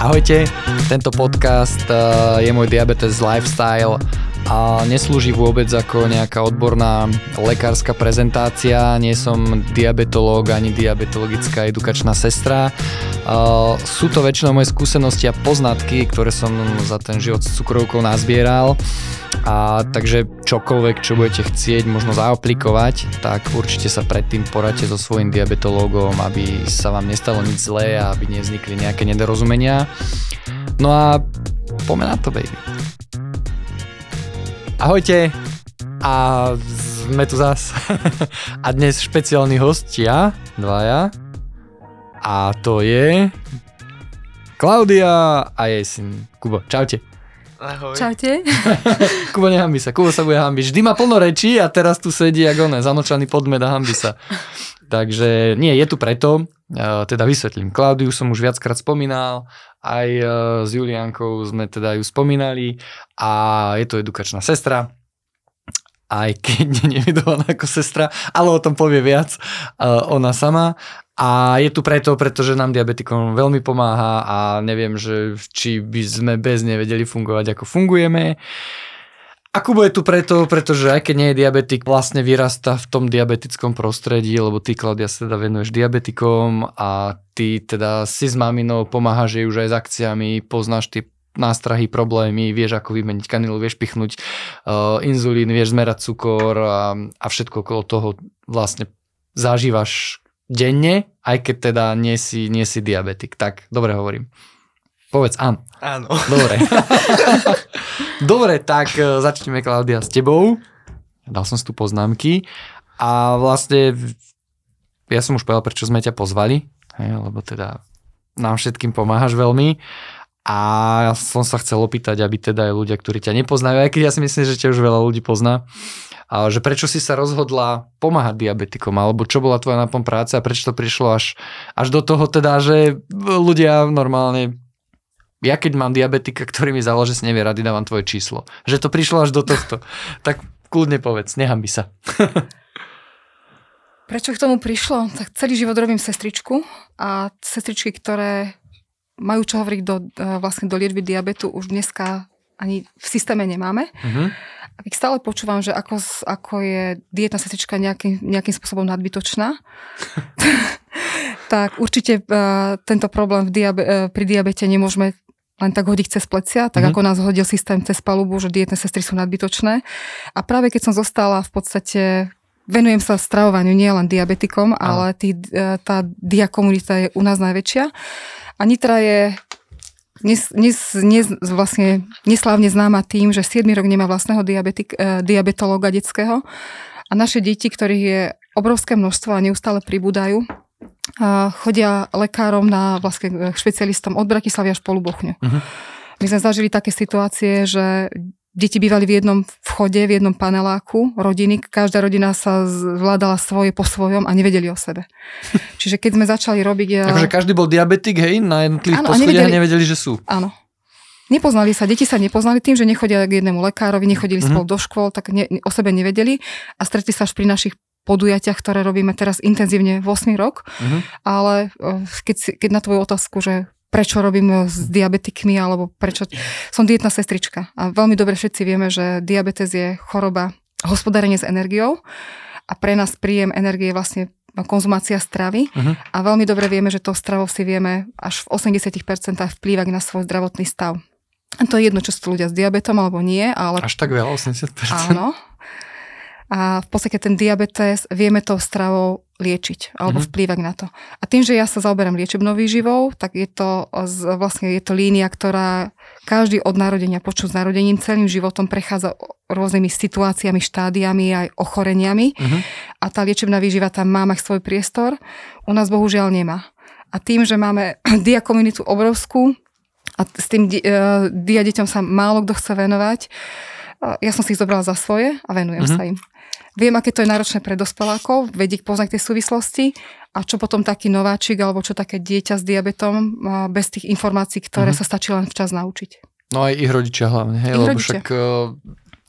Ahojte, tento podcast uh, je môj diabetes lifestyle a neslúži vôbec ako nejaká odborná lekárska prezentácia, nie som diabetológ ani diabetologická edukačná sestra. Sú to väčšinou moje skúsenosti a poznatky, ktoré som za ten život s cukrovkou nazbieral. A takže čokoľvek, čo budete chcieť možno zaaplikovať, tak určite sa predtým poradte so svojím diabetológom, aby sa vám nestalo nič zlé a aby nevznikli nejaké nedorozumenia. No a poďme na to, baby. Ahojte a sme tu zas. a dnes špeciálni hostia, dvaja. A to je Klaudia a jej syn Kubo. Čaute. Ahoj. Čaute. Kubo nehambi sa, Kubo sa bude hambiť. Vždy má plno rečí a teraz tu sedí ako ne, zanočaný podmed a hambi sa. Takže nie, je tu preto, teda vysvetlím. Klaudiu som už viackrát spomínal, aj e, s Juliankou sme teda ju spomínali a je to edukačná sestra, aj keď je ako sestra, ale o tom povie viac uh, ona sama. A je tu preto, pretože nám diabetikom veľmi pomáha a neviem, že či by sme bez nej vedeli fungovať ako fungujeme. A Kubo je tu preto, pretože aj keď nie je diabetik, vlastne vyrasta v tom diabetickom prostredí, lebo ty, Klaudia, sa teda venuješ diabetikom a ty teda si s maminou pomáhaš jej už aj s akciami, poznáš tie nástrahy, problémy, vieš ako vymeniť kanilu, vieš pichnúť uh, inzulín, vieš zmerať cukor a, a všetko okolo toho vlastne zažívaš denne, aj keď teda nie si, nie si diabetik. Tak, dobre hovorím. Povedz áno. Áno. Dobre. dobre, tak e, začneme, Klaudia, s tebou. Dal som si tu poznámky a vlastne ja som už povedal, prečo sme ťa pozvali, hej, lebo teda nám všetkým pomáhaš veľmi a ja som sa chcel opýtať, aby teda aj ľudia, ktorí ťa nepoznajú, aj keď ja si myslím, že ťa už veľa ľudí pozná, a že prečo si sa rozhodla pomáhať diabetikom, alebo čo bola tvoja napom práca a prečo to prišlo až, až do toho teda, že ľudia normálne ja keď mám diabetika, ktorý mi zavolá, že si nevie rady, dávam tvoje číslo. Že to prišlo až do tohto. tak kľudne povedz, nechám by sa. Prečo k tomu prišlo? Tak celý život robím sestričku a sestričky, ktoré majú čo hovoriť do, e, vlastne do liečby diabetu, už dneska ani v systéme nemáme. Uh-huh. A keď stále počúvam, že ako, ako je dietná sestrička nejakým, nejakým spôsobom nadbytočná, tak určite uh, tento problém v diabe, uh, pri diabete nemôžeme len tak hodiť cez plecia, tak mm-hmm. ako nás hodil systém cez palubu, že dietné sestry sú nadbytočné. A práve keď som zostala v podstate venujem sa stravovaniu nie len diabetikom, Aha. ale tý, e, tá diakomunita je u nás najväčšia. A Nitra je dnes, dnes, dnes vlastne neslávne známa tým, že 7 rok nemá vlastného diabetik, eh, diabetológa detského a naše deti, ktorých je obrovské množstvo a neustále pribúdajú, chodia lekárom na vlastne špecialistom od Bratislavy až po Lubochňu. Uh-huh. My sme zažili také situácie, že Deti bývali v jednom vchode, v jednom paneláku rodiny. Každá rodina sa zvládala svoje po svojom a nevedeli o sebe. Čiže keď sme začali robiť... Takže každý bol diabetik, hej, na jednotlivých poschodiach a nevedeli, že sú. Áno. Nepoznali sa, deti sa nepoznali tým, že nechodia k jednému lekárovi, nechodili mm-hmm. spolu do škôl, tak ne, o sebe nevedeli a stretli sa až pri našich podujatiach, ktoré robíme teraz intenzívne v 8 rok. Mm-hmm. Ale eh, keď, keď na tvoju otázku, že prečo robím s diabetikmi, alebo prečo... Som dietná sestrička a veľmi dobre všetci vieme, že diabetes je choroba hospodárenie s energiou a pre nás príjem energie je vlastne konzumácia stravy uh-huh. a veľmi dobre vieme, že to stravou si vieme až v 80% vplývať na svoj zdravotný stav. To je jedno, čo sú ľudia s diabetom alebo nie, ale... Až tak veľa, 80%? Áno. A v podstate ten diabetes vieme to stravou liečiť alebo mm-hmm. vplývať na to. A tým, že ja sa zaoberám liečebnou výživou, tak je to vlastne je to línia, ktorá každý od narodenia počú s narodením celým životom prechádza rôznymi situáciami, štádiami aj ochoreniami mm-hmm. a tá liečebná výživa tam má mať svoj priestor. U nás bohužiaľ nemá. A tým, že máme diakomunitu obrovskú a s tým di- uh, dia deťom sa málo kto chce venovať, uh, ja som si ich zobrala za svoje a venujem mm-hmm. sa im. Viem, aké to je náročné pre dospelákov, vedieť poznať tie súvislosti a čo potom taký nováčik alebo čo také dieťa s diabetom bez tých informácií, ktoré mm-hmm. sa stačí len včas naučiť. No aj ich rodičia hlavne, hej, ich lebo rodičia. však uh,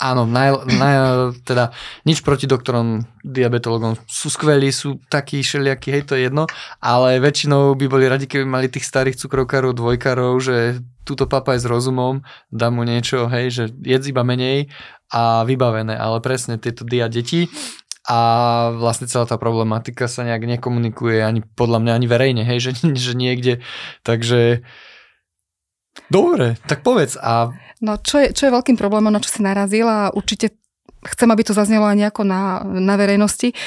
áno, naj, naj, teda nič proti doktorom, diabetologom. Sú skvelí, sú takí všelijakí, hej, to je jedno, ale väčšinou by boli radi, keby mali tých starých cukrovkárov, dvojkarov, že túto papa je s rozumom, dá mu niečo, hej, že jedz iba menej a vybavené, ale presne tieto dia deti a vlastne celá tá problematika sa nejak nekomunikuje ani podľa mňa ani verejne, hej, že, že niekde, takže dobre, tak povedz a... No čo je, čo je veľkým problémom, na čo si narazil a určite chcem, aby to zaznelo aj nejako na, na verejnosti.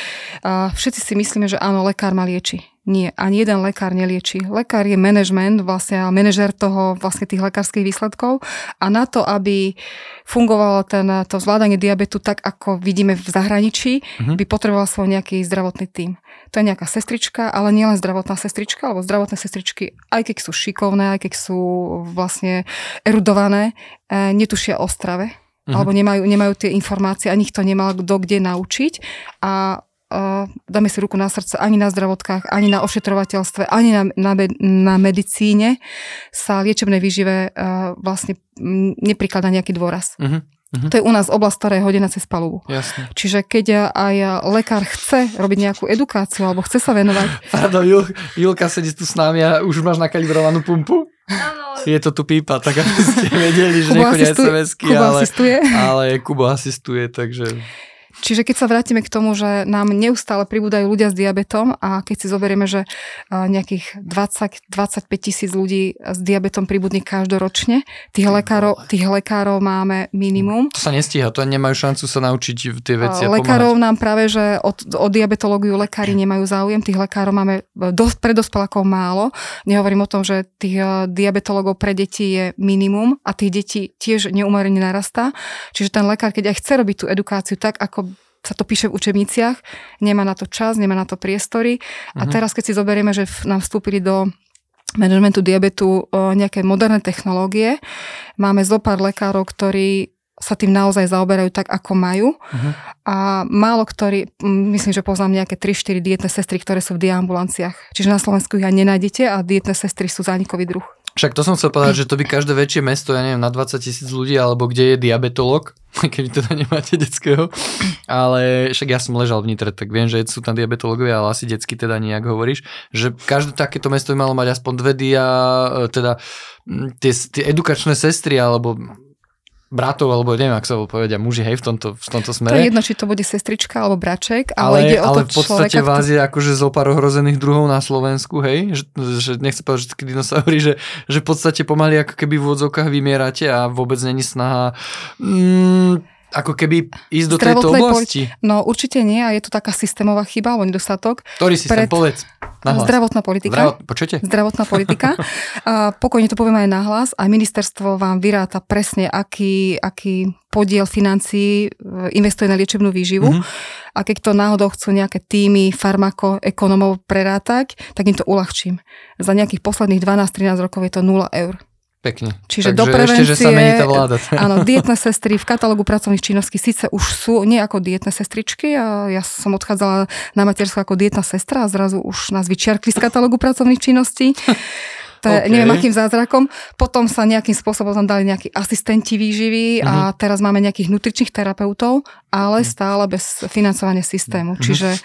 Všetci si myslíme, že áno, lekár ma lieči. Nie, ani jeden lekár nelieči. Lekár je management, vlastne manažer toho, vlastne tých lekárskych výsledkov a na to, aby fungovalo ten, to zvládanie diabetu tak, ako vidíme v zahraničí, uh-huh. by potreboval svoj nejaký zdravotný tím. To je nejaká sestrička, ale nielen zdravotná sestrička, alebo zdravotné sestričky, aj keď sú šikovné, aj keď sú vlastne erudované, e, netušia o strave, uh-huh. alebo nemajú, nemajú tie informácie, ani ich to nemal kto kde naučiť a dáme si ruku na srdce, ani na zdravotkách, ani na ošetrovateľstve, ani na, na, na medicíne sa liečebnej výžive uh, vlastne neprikladá nejaký dôraz. Uh-huh. Uh-huh. To je u nás oblasť, ktorá je hodená cez palubu. Jasne. Čiže keď aj lekár chce robiť nejakú edukáciu alebo chce sa venovať... Pardon, Jul, Julka sedí tu s nami a už máš nakalibrovanú pumpu? Áno. Je to tu pípa, tak aby ste vedeli, že nechodia SMS-ky, ale, asistuje. ale Kubo asistuje, takže... Čiže keď sa vrátime k tomu, že nám neustále pribúdajú ľudia s diabetom a keď si zoberieme, že nejakých 20-25 tisíc ľudí s diabetom pribudne každoročne, tých lekárov, tých lekárov máme minimum. To sa nestíha, to nemajú šancu sa naučiť tie veci. Lekárov nám práve, že od, od diabetológiu lekári nemajú záujem, tých lekárov máme dosť pre málo. Nehovorím o tom, že tých diabetológov pre deti je minimum a tých detí tiež neumerne narastá. Čiže ten lekár, keď aj chce robiť tú edukáciu tak, ako sa to píše v učebniciach, nemá na to čas, nemá na to priestory. Uh-huh. A mhm. teraz, keď si zoberieme, že nám vstúpili do managementu diabetu nejaké moderné technológie, máme zo pár lekárov, ktorí sa tým naozaj zaoberajú tak, ako majú. Uh-huh. A málo ktorí, myslím, že poznám nejaké 3-4 dietné sestry, ktoré sú v diambulanciách. Čiže na Slovensku ich aj nenájdete a dietné sestry sú zánikový druh. Však to som chcel povedať, že to by každé väčšie mesto, ja neviem, na 20 tisíc ľudí, alebo kde je diabetolog, keď teda nemáte detského. Ale však ja som ležal v tak viem, že sú tam diabetológovia, ale asi detsky teda nejak hovoríš, že každé takéto mesto by malo mať aspoň dve dia, e, teda tie, tie edukačné sestry, alebo bratov, alebo neviem, ak sa povedia muži, hej, v tomto, v tomto smere. To je jedno, či to bude sestrička alebo braček, ale, ale ide o ale to v podstate človeka, vás je akože zo pár ohrozených druhov na Slovensku, hej, že, že nechce povedať všetky dinosaury, že, že v podstate pomaly ako keby v úvodzovkách vymierate a vôbec není snaha mm, ako keby ísť do tejto oblasti? No určite nie a je to taká systémová chyba alebo nedostatok. Ktorý systém, pred... povedz. Nahlas. Zdravotná politika. Zdravot... Počujete? Zdravotná politika. a pokojne to poviem aj nahlas. A ministerstvo vám vyráta presne, aký, aký podiel financií e, investuje na liečebnú výživu. Mm-hmm. A keď to náhodou chcú nejaké týmy farmakoekonomov prerátať, tak im to uľahčím. Za nejakých posledných 12-13 rokov je to 0 eur. Pekne. Čiže Takže do prevencie, ešte, že sa mení tá vláda. Áno, dietné sestry v katalógu pracovných činností síce už sú nie ako dietné sestričky, a ja som odchádzala na materskú ako dietná sestra a zrazu už nás vyčiarkli z katalógu pracovných činností. To okay. neviem akým zázrakom. Potom sa nejakým spôsobom tam dali nejakí asistenti výživy uh-huh. a mhm. teraz máme nejakých nutričných terapeutov, ale uh-huh. stále bez financovania systému. Uh-huh. Čiže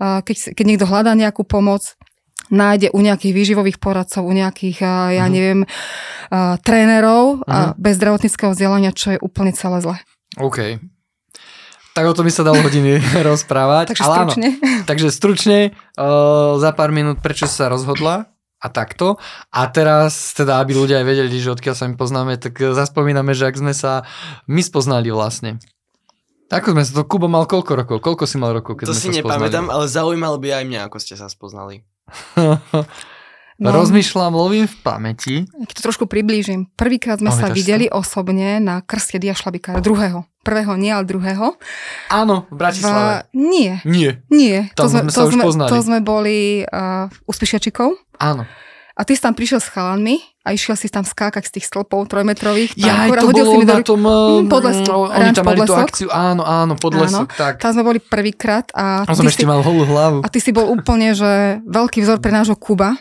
keď, keď niekto hľadá nejakú pomoc, nájde u nejakých výživových poradcov, u nejakých, ja uh-huh. neviem, uh, trénerov uh-huh. a mhm. bez zdravotníckého vzdelania, čo je úplne celé zle. OK. Tak o tom by sa dalo hodiny rozprávať. takže ale stručne. Áno, takže stručne, uh, za pár minút, prečo sa rozhodla a takto. A teraz, teda, aby ľudia aj vedeli, že odkiaľ sa my poznáme, tak zaspomíname, že ak sme sa my spoznali vlastne. Ako sme sa to, Kubo mal koľko rokov? Koľko si mal rokov, keď to sme si sa nepamätám, ale zaujímalo by aj mňa, ako ste sa spoznali. No, Rozmýšľam, lovím v pamäti. Keď to trošku priblížim. Prvýkrát sme oh, sa videli to? osobne na krste Dia Šlabikára. Druhého. Prvého nie, ale druhého. Áno, v Bratislave. V... Nie. Nie. Nie. Tam to sme, to sme, poznali. To sme boli uh, u Spišiačikov. Áno. A ty si tam prišiel s chalanmi a išiel si tam skákať z tých stĺpov trojmetrových. Ja, aj to bolo na tom... Mm, podlesku. No, oni tam mali tú akciu, áno, áno, podlesok, áno, tak. Tam sme boli prvýkrát. A, a som ešte si, mal holú hlavu. A ty si bol úplne, že veľký vzor pre nášho Kuba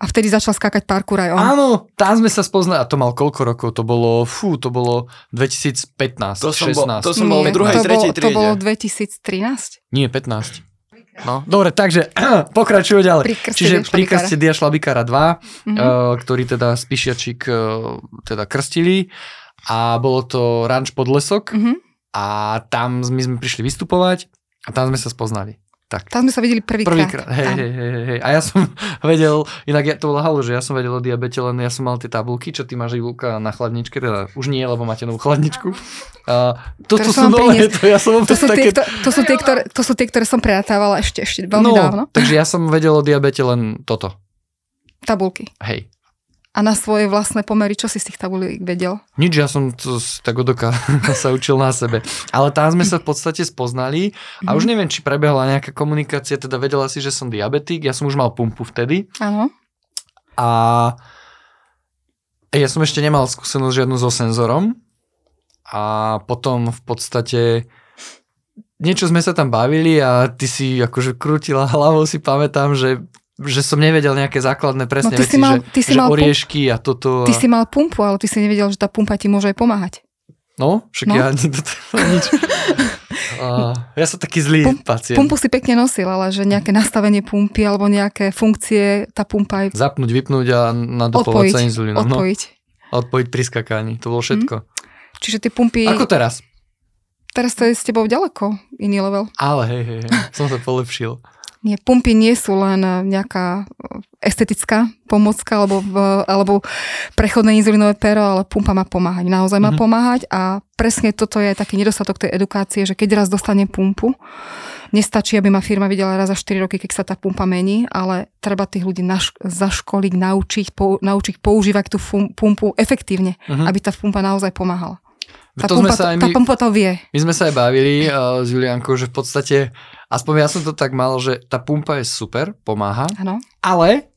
a vtedy začal skákať parkour aj on. Áno, tam sme sa spoznali. A to mal koľko rokov? To bolo, fú, to bolo 2015, To som 16. bol- to som bol v druhej, to tretej bolo, To triede. bolo 2013. Nie, 15. No, dobre, takže pokračujú ďalej. Pri krste Čiže Dia pri Šlabikára. krste Dia Šlabikára 2, Mhm. uh, ktorý teda Spišiačik uh, teda krstili a bolo to ranč pod lesok Mhm. a tam my sme prišli vystupovať a tam sme sa spoznali. Tak. Tam sme sa videli prvýkrát. Prvýkrát, hej, hej, hej, hej. A ja som vedel, inak ja, to bolo halu, že ja som vedel o diabete, len ja som mal tie tabulky, čo ty máš Ivulka na chladničke, teda už nie, lebo máte novú chladničku. A to, to som priniesla. to ja som To sú, tie, také... kto, to, sú tie, ktoré, to sú tie, ktoré som prejatávala ešte, ešte veľmi no, dávno. takže ja som vedel o diabete len toto. Tabulky. Hej. A na svoje vlastné pomery, čo si z tých tabulík vedel? Nič, ja som to tak odoka sa učil na sebe. Ale tam sme sa v podstate spoznali a Mhm. už neviem, či prebehla nejaká komunikácia, teda vedela si, že som diabetik, ja som už mal pumpu vtedy Áno. a ja som ešte nemal skúsenosť žiadnu so senzorom a potom v podstate niečo sme sa tam bavili a ty si akože krútila hlavou, si pamätám, že že som nevedel nejaké základné presne No, ty veci, si mal- že, ty si že mal pump- oriešky a toto. Ty a... si mal pumpu, ale ty si nevedel, že tá pumpa ti môže aj pomáhať. No, však No. ja nič. Uh, ja som taký zlý Pum- pacient. Pumpu si pekne nosil, ale že nejaké nastavenie pumpy alebo nejaké funkcie, tá pumpa aj Zapnúť, vypnúť a nadopovať sa odpojiť. inzulínom. No, odpojiť. odpojiť pri skakaní, to bolo všetko. Čiže tie pumpy, Ako teraz? teraz to je s tebou ďaleko, iný level. Ale hej, hej, hej, som sa polepšil. Nie, pumpy nie sú len eh, nejaká eh, estetická pomocka alebo, v- alebo prechodné inzulínové pero, ale pumpa má pomáhať. Naozaj má Mhm. pomáhať a presne toto je taký nedostatok tej edukácie, že keď raz dostane pumpu, nestačí, aby ma firma videla raz za 4 roky, keď sa tá pumpa mení, ale treba tých ľudí naš- zaškoliť, naučiť, pou, naučiť používať tú fum- pumpu efektívne, Mhm. aby tá pumpa naozaj pomáhala. Tá, to sme pumpa, sa aj tá my, pumpa to vie. my sme sa aj bavili uh, s Juliankou, že v podstate, aspoň ja som to tak mal, že tá pumpa je super, pomáha, Áno, ale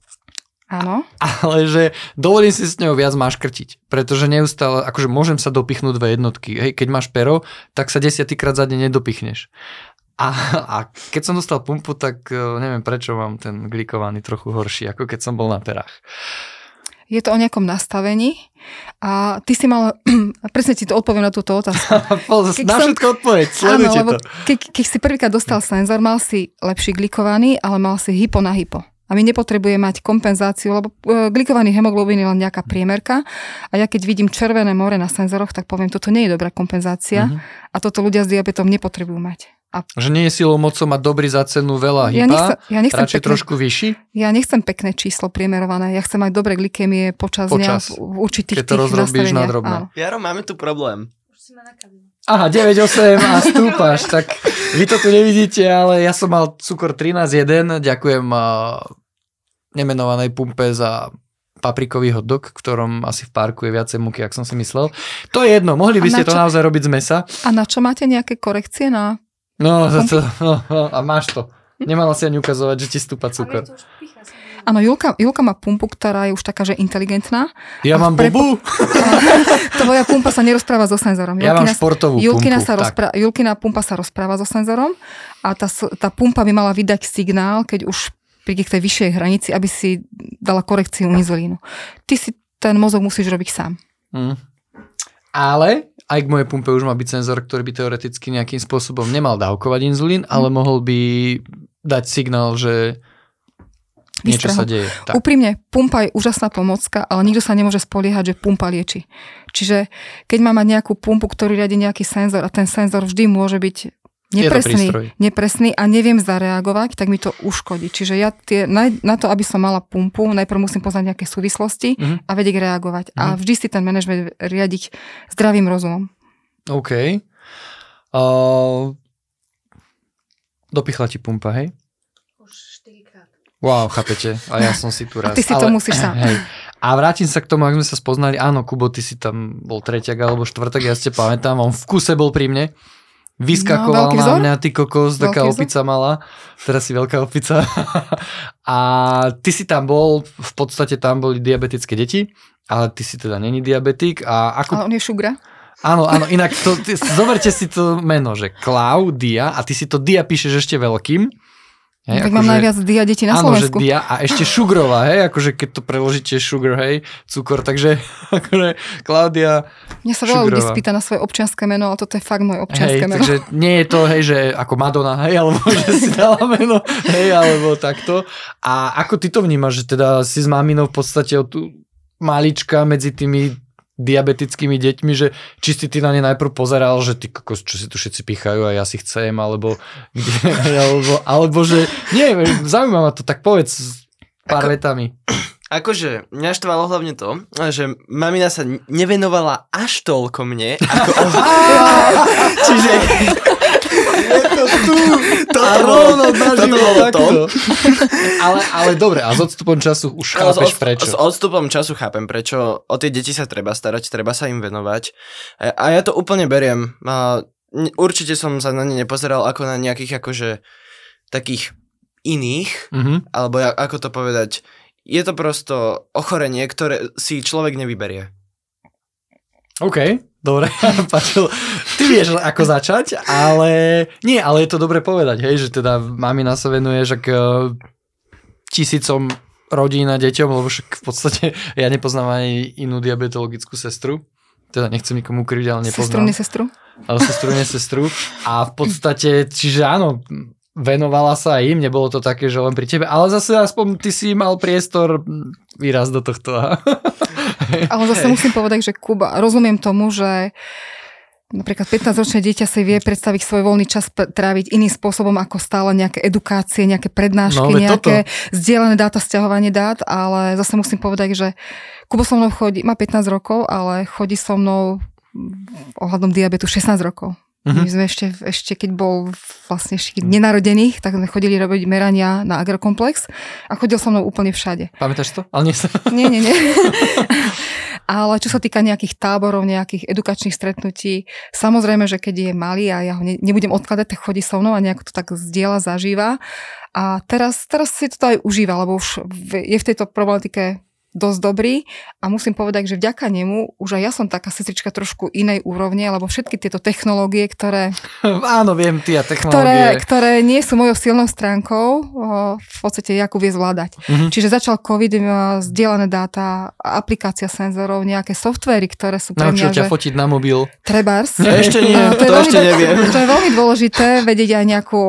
áno. ale že dovolím si s ňou viac maškrtiť, pretože neustále, akože môžem sa dopichnúť dve jednotky, hej, keď máš pero, tak sa desiatýkrát za deň nedopichneš. A, a keď som dostal pumpu, tak eh, neviem prečo mám ten glikovaný trochu horší, ako keď som bol na perách. Je to o nejakom nastavení a ty si mal, presne ti to odpoviem na túto otázku. Keď na som- všetko odpoveď, Áno, sledujte lebo to. keď, keď si prvýkrát dostal senzor, mal si lepší glikovaný, ale mal si hypo na hypo. A my nepotrebujeme mať kompenzáciu, lebo e, glikovaný hemoglobín je len nejaká priemerka. A ja keď vidím červené more na senzoroch, tak poviem, toto nie je dobrá kompenzácia Mhm. a toto ľudia s diabetom nepotrebujú mať. A Že nie je silou mocou mať dobrý za cenu veľa ja hyba, nechcem, ja, nechcem radšej pekné, trošku vyšší, ja nechcem pekné číslo priemerované, ja chcem mať dobré glykémie počas, Počas. dňa v, v určitých Keď to rozrobíš na drobné. Jaro, máme tu problém. Aha, 9,8 a stúpaš, tak vy to tu nevidíte, ale ja som mal cukor 13,1, ďakujem uh, nemenovanej pumpe za paprikový hotdog, v ktorom asi v parku je viacej múky, ak som si myslel. To je jedno, mohli by ste na to čo- naozaj robiť z mesa. A na čo máte nejaké korekcie na No, za to, no, no, a máš to. Nemala si ani ukazovať, že ti stúpa cukor. Áno, Julka, Julka má pumpu, ktorá je už taká, že inteligentná. Ja mám prepo- bobu, Tvoja pumpa sa nerozpráva so senzorom. ja mám športovú Julkina, pumpu. sa rozpra- Julkina pumpa sa rozpráva so senzorom a tá, tá pumpa by mala vydať signál, keď už príde k tej vyššej hranici, aby si dala korekciu inzulínu. Ty si ten mozog musíš robiť sám. Mm. Ale aj k mojej pumpe už má byť senzor, ktorý by teoreticky nejakým spôsobom nemal dávkovať inzulín, Mhm. ale mohol by dať signál, že niečo sa deje. Tak. Úprimne, pumpa je úžasná pomocka, ale nikto sa nemôže spoliehať, že pumpa lieči. Čiže keď má mať nejakú pumpu, ktorý riadi nejaký senzor a ten senzor vždy môže byť nepresný, nepresný a neviem zareagovať, tak mi to uškodí. Čiže ja tie, na, na to, aby som mala pumpu, najprv musím poznať nejaké súvislosti Mhm. a vedieť reagovať. A Mhm. vždy si ten manažment riadiť zdravým rozumom. OK. Uh, dopichla ti pumpa, hej? Wow, chápete? A ja som si tu raz. A ty si to musíš sám. Hej. A vrátim sa k tomu, ak sme sa spoznali. Áno, Kubo, ty si tam bol treťak alebo štvrtak, ja ste pamätám, on v kuse bol pri mne. Vyskakoval No, na mňa, ty kokos, taká Veľký vzor? opica mala. Teraz si veľká opica. a ty si tam bol, v podstate tam boli diabetické deti, ale ty si teda není diabetik. A ako Ale on je šugra. Áno, áno, inak to, ty, zoberte si to meno, že Klaudia a ty si to dia píšeš ešte veľkým. Hej, tak mám najviac dia detí na áno, že Slovensku. dia a ešte sugarová, hej, akože keď to preložíte sugar, hej, cukor, takže akože Klaudia, Mňa sa veľa ľudí spýta na svoje občianské meno, ale toto je fakt moje hej, občianské meno. takže nie je to, hej, že ako Madonna, hej, alebo že si dala meno, hej, alebo takto. A ako ty to vnímaš, že teda si s maminou v podstate od tu malička medzi tými diabetickými deťmi, že či si ty na ne najprv pozeral, že ty kokos, čo si tu všetci pichajú a ja si chcem, alebo, kde, alebo, alebo že, nie, zaujíma ma to, tak povedz pár Ako- vetami. Akože, mňa štvalo hlavne to, že mamina sa nevenovala až toľko mne, ako Čiže... Je to tu! Toto rovno naživo takto. ale, ale dobre, a s odstupom času už Ale chápeš od- prečo. S odstupom času chápem prečo. O tie deti sa treba starať, treba sa im venovať. A, ja to úplne beriem. Určite som sa na ne nepozeral ako na nejakých akože takých iných, Mhm. alebo ja, ako to povedať, je to prosto ochorenie, ktoré si človek nevyberie. OK, dobre, páčil. Ty vieš, ako začať, ale nie, ale je to dobre povedať, hej, že teda mamina sa venuje, že k tisícom rodín a deťom, lebo však v podstate ja nepoznám ani inú diabetologickú sestru. Teda nechcem nikomu kryť, ale Sestru, nepoznám. nesestru. ale sestru, nie sestru. A v podstate, čiže áno, venovala sa aj im, nebolo to také, že len pri tebe, ale zase aspoň ty si mal priestor výraz do tohto. Ale zase musím povedať, že Kuba, rozumiem tomu, že napríklad 15-ročné dieťa si vie predstaviť svoj voľný čas tráviť iným spôsobom ako stále nejaké edukácie, nejaké prednášky, No, nejaké zdieľané dáta, stiahovanie dát, ale zase musím povedať, že Kubo so mnou chodí, má 15 rokov, ale chodí so mnou ohľadom diabetu 16 rokov. Mhm. My sme ešte, ešte keď bol vlastne ešte keď nenarodených, tak sme chodili robiť merania na agrokomplex a chodil so mnou úplne všade. Pamätáš to? Ale nie. Nie, nie, nie. Ale čo sa týka nejakých táborov, nejakých edukačných stretnutí, samozrejme, že keď je malý a ja ho ne, nebudem odkladať, tak chodí so mnou a nejako to tak zdieľa, zažíva. A teraz, teraz si to aj užíva, lebo už je v tejto problematike dosť dobrý a musím povedať, že vďaka nemu už aj ja som taká sestrička trošku inej úrovne, lebo všetky tieto technológie, ktoré Áno, viem, ty a ktoré, technológie. ktoré nie sú mojou silnou stránkou, v podstate Jakub vie zvládať. Mhm. Čiže začal COVID, o, zdieľané dáta, aplikácia senzorov, nejaké softvery, ktoré sú pre mňa, ťa že fotiť na mobil. trebárs. Ešte nie, to je veľmi ešte dô- neviem. To je veľmi dôležité vedieť aj nejakú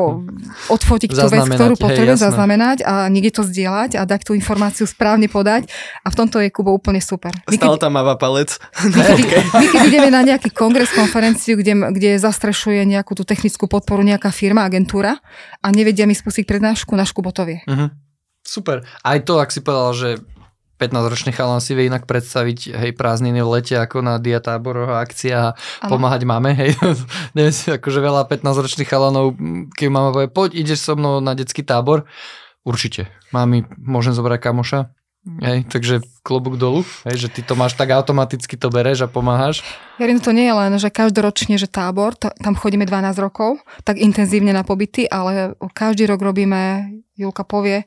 odfotiť tú vec, ktorú potrebujem zaznamenať a niekde to zdieľať a dať tú informáciu správne podať. A v tomto je Kubo úplne super. My Stále keď, tam máva palec. my, my keď ideme na nejaký kongres, konferenciu, kde, kde zastrešuje nejakú tú technickú podporu nejaká firma, agentúra a nevedia mi spustiť prednášku, náš Kubo to vie. Mhm. Super. Aj to, ak si povedal, že 15-ročný chalan si vie inak predstaviť, hej, prázdniny v lete ako na diatáboroch a akciách a pomáhať máme, hej. Neviem si, akože veľa 15-ročných chalanov, keď mama povie, poď, ideš so mnou na detský tábor, určite. Mami, môžem zobrať kamoša? Hej, takže klobúk dolu, hej, že ty to máš tak automaticky to bereš a pomáhaš. Jarino, to nie je len, že každoročne, že tábor, to, tam chodíme 12 rokov, tak intenzívne na pobyty, ale každý rok robíme, Julka povie,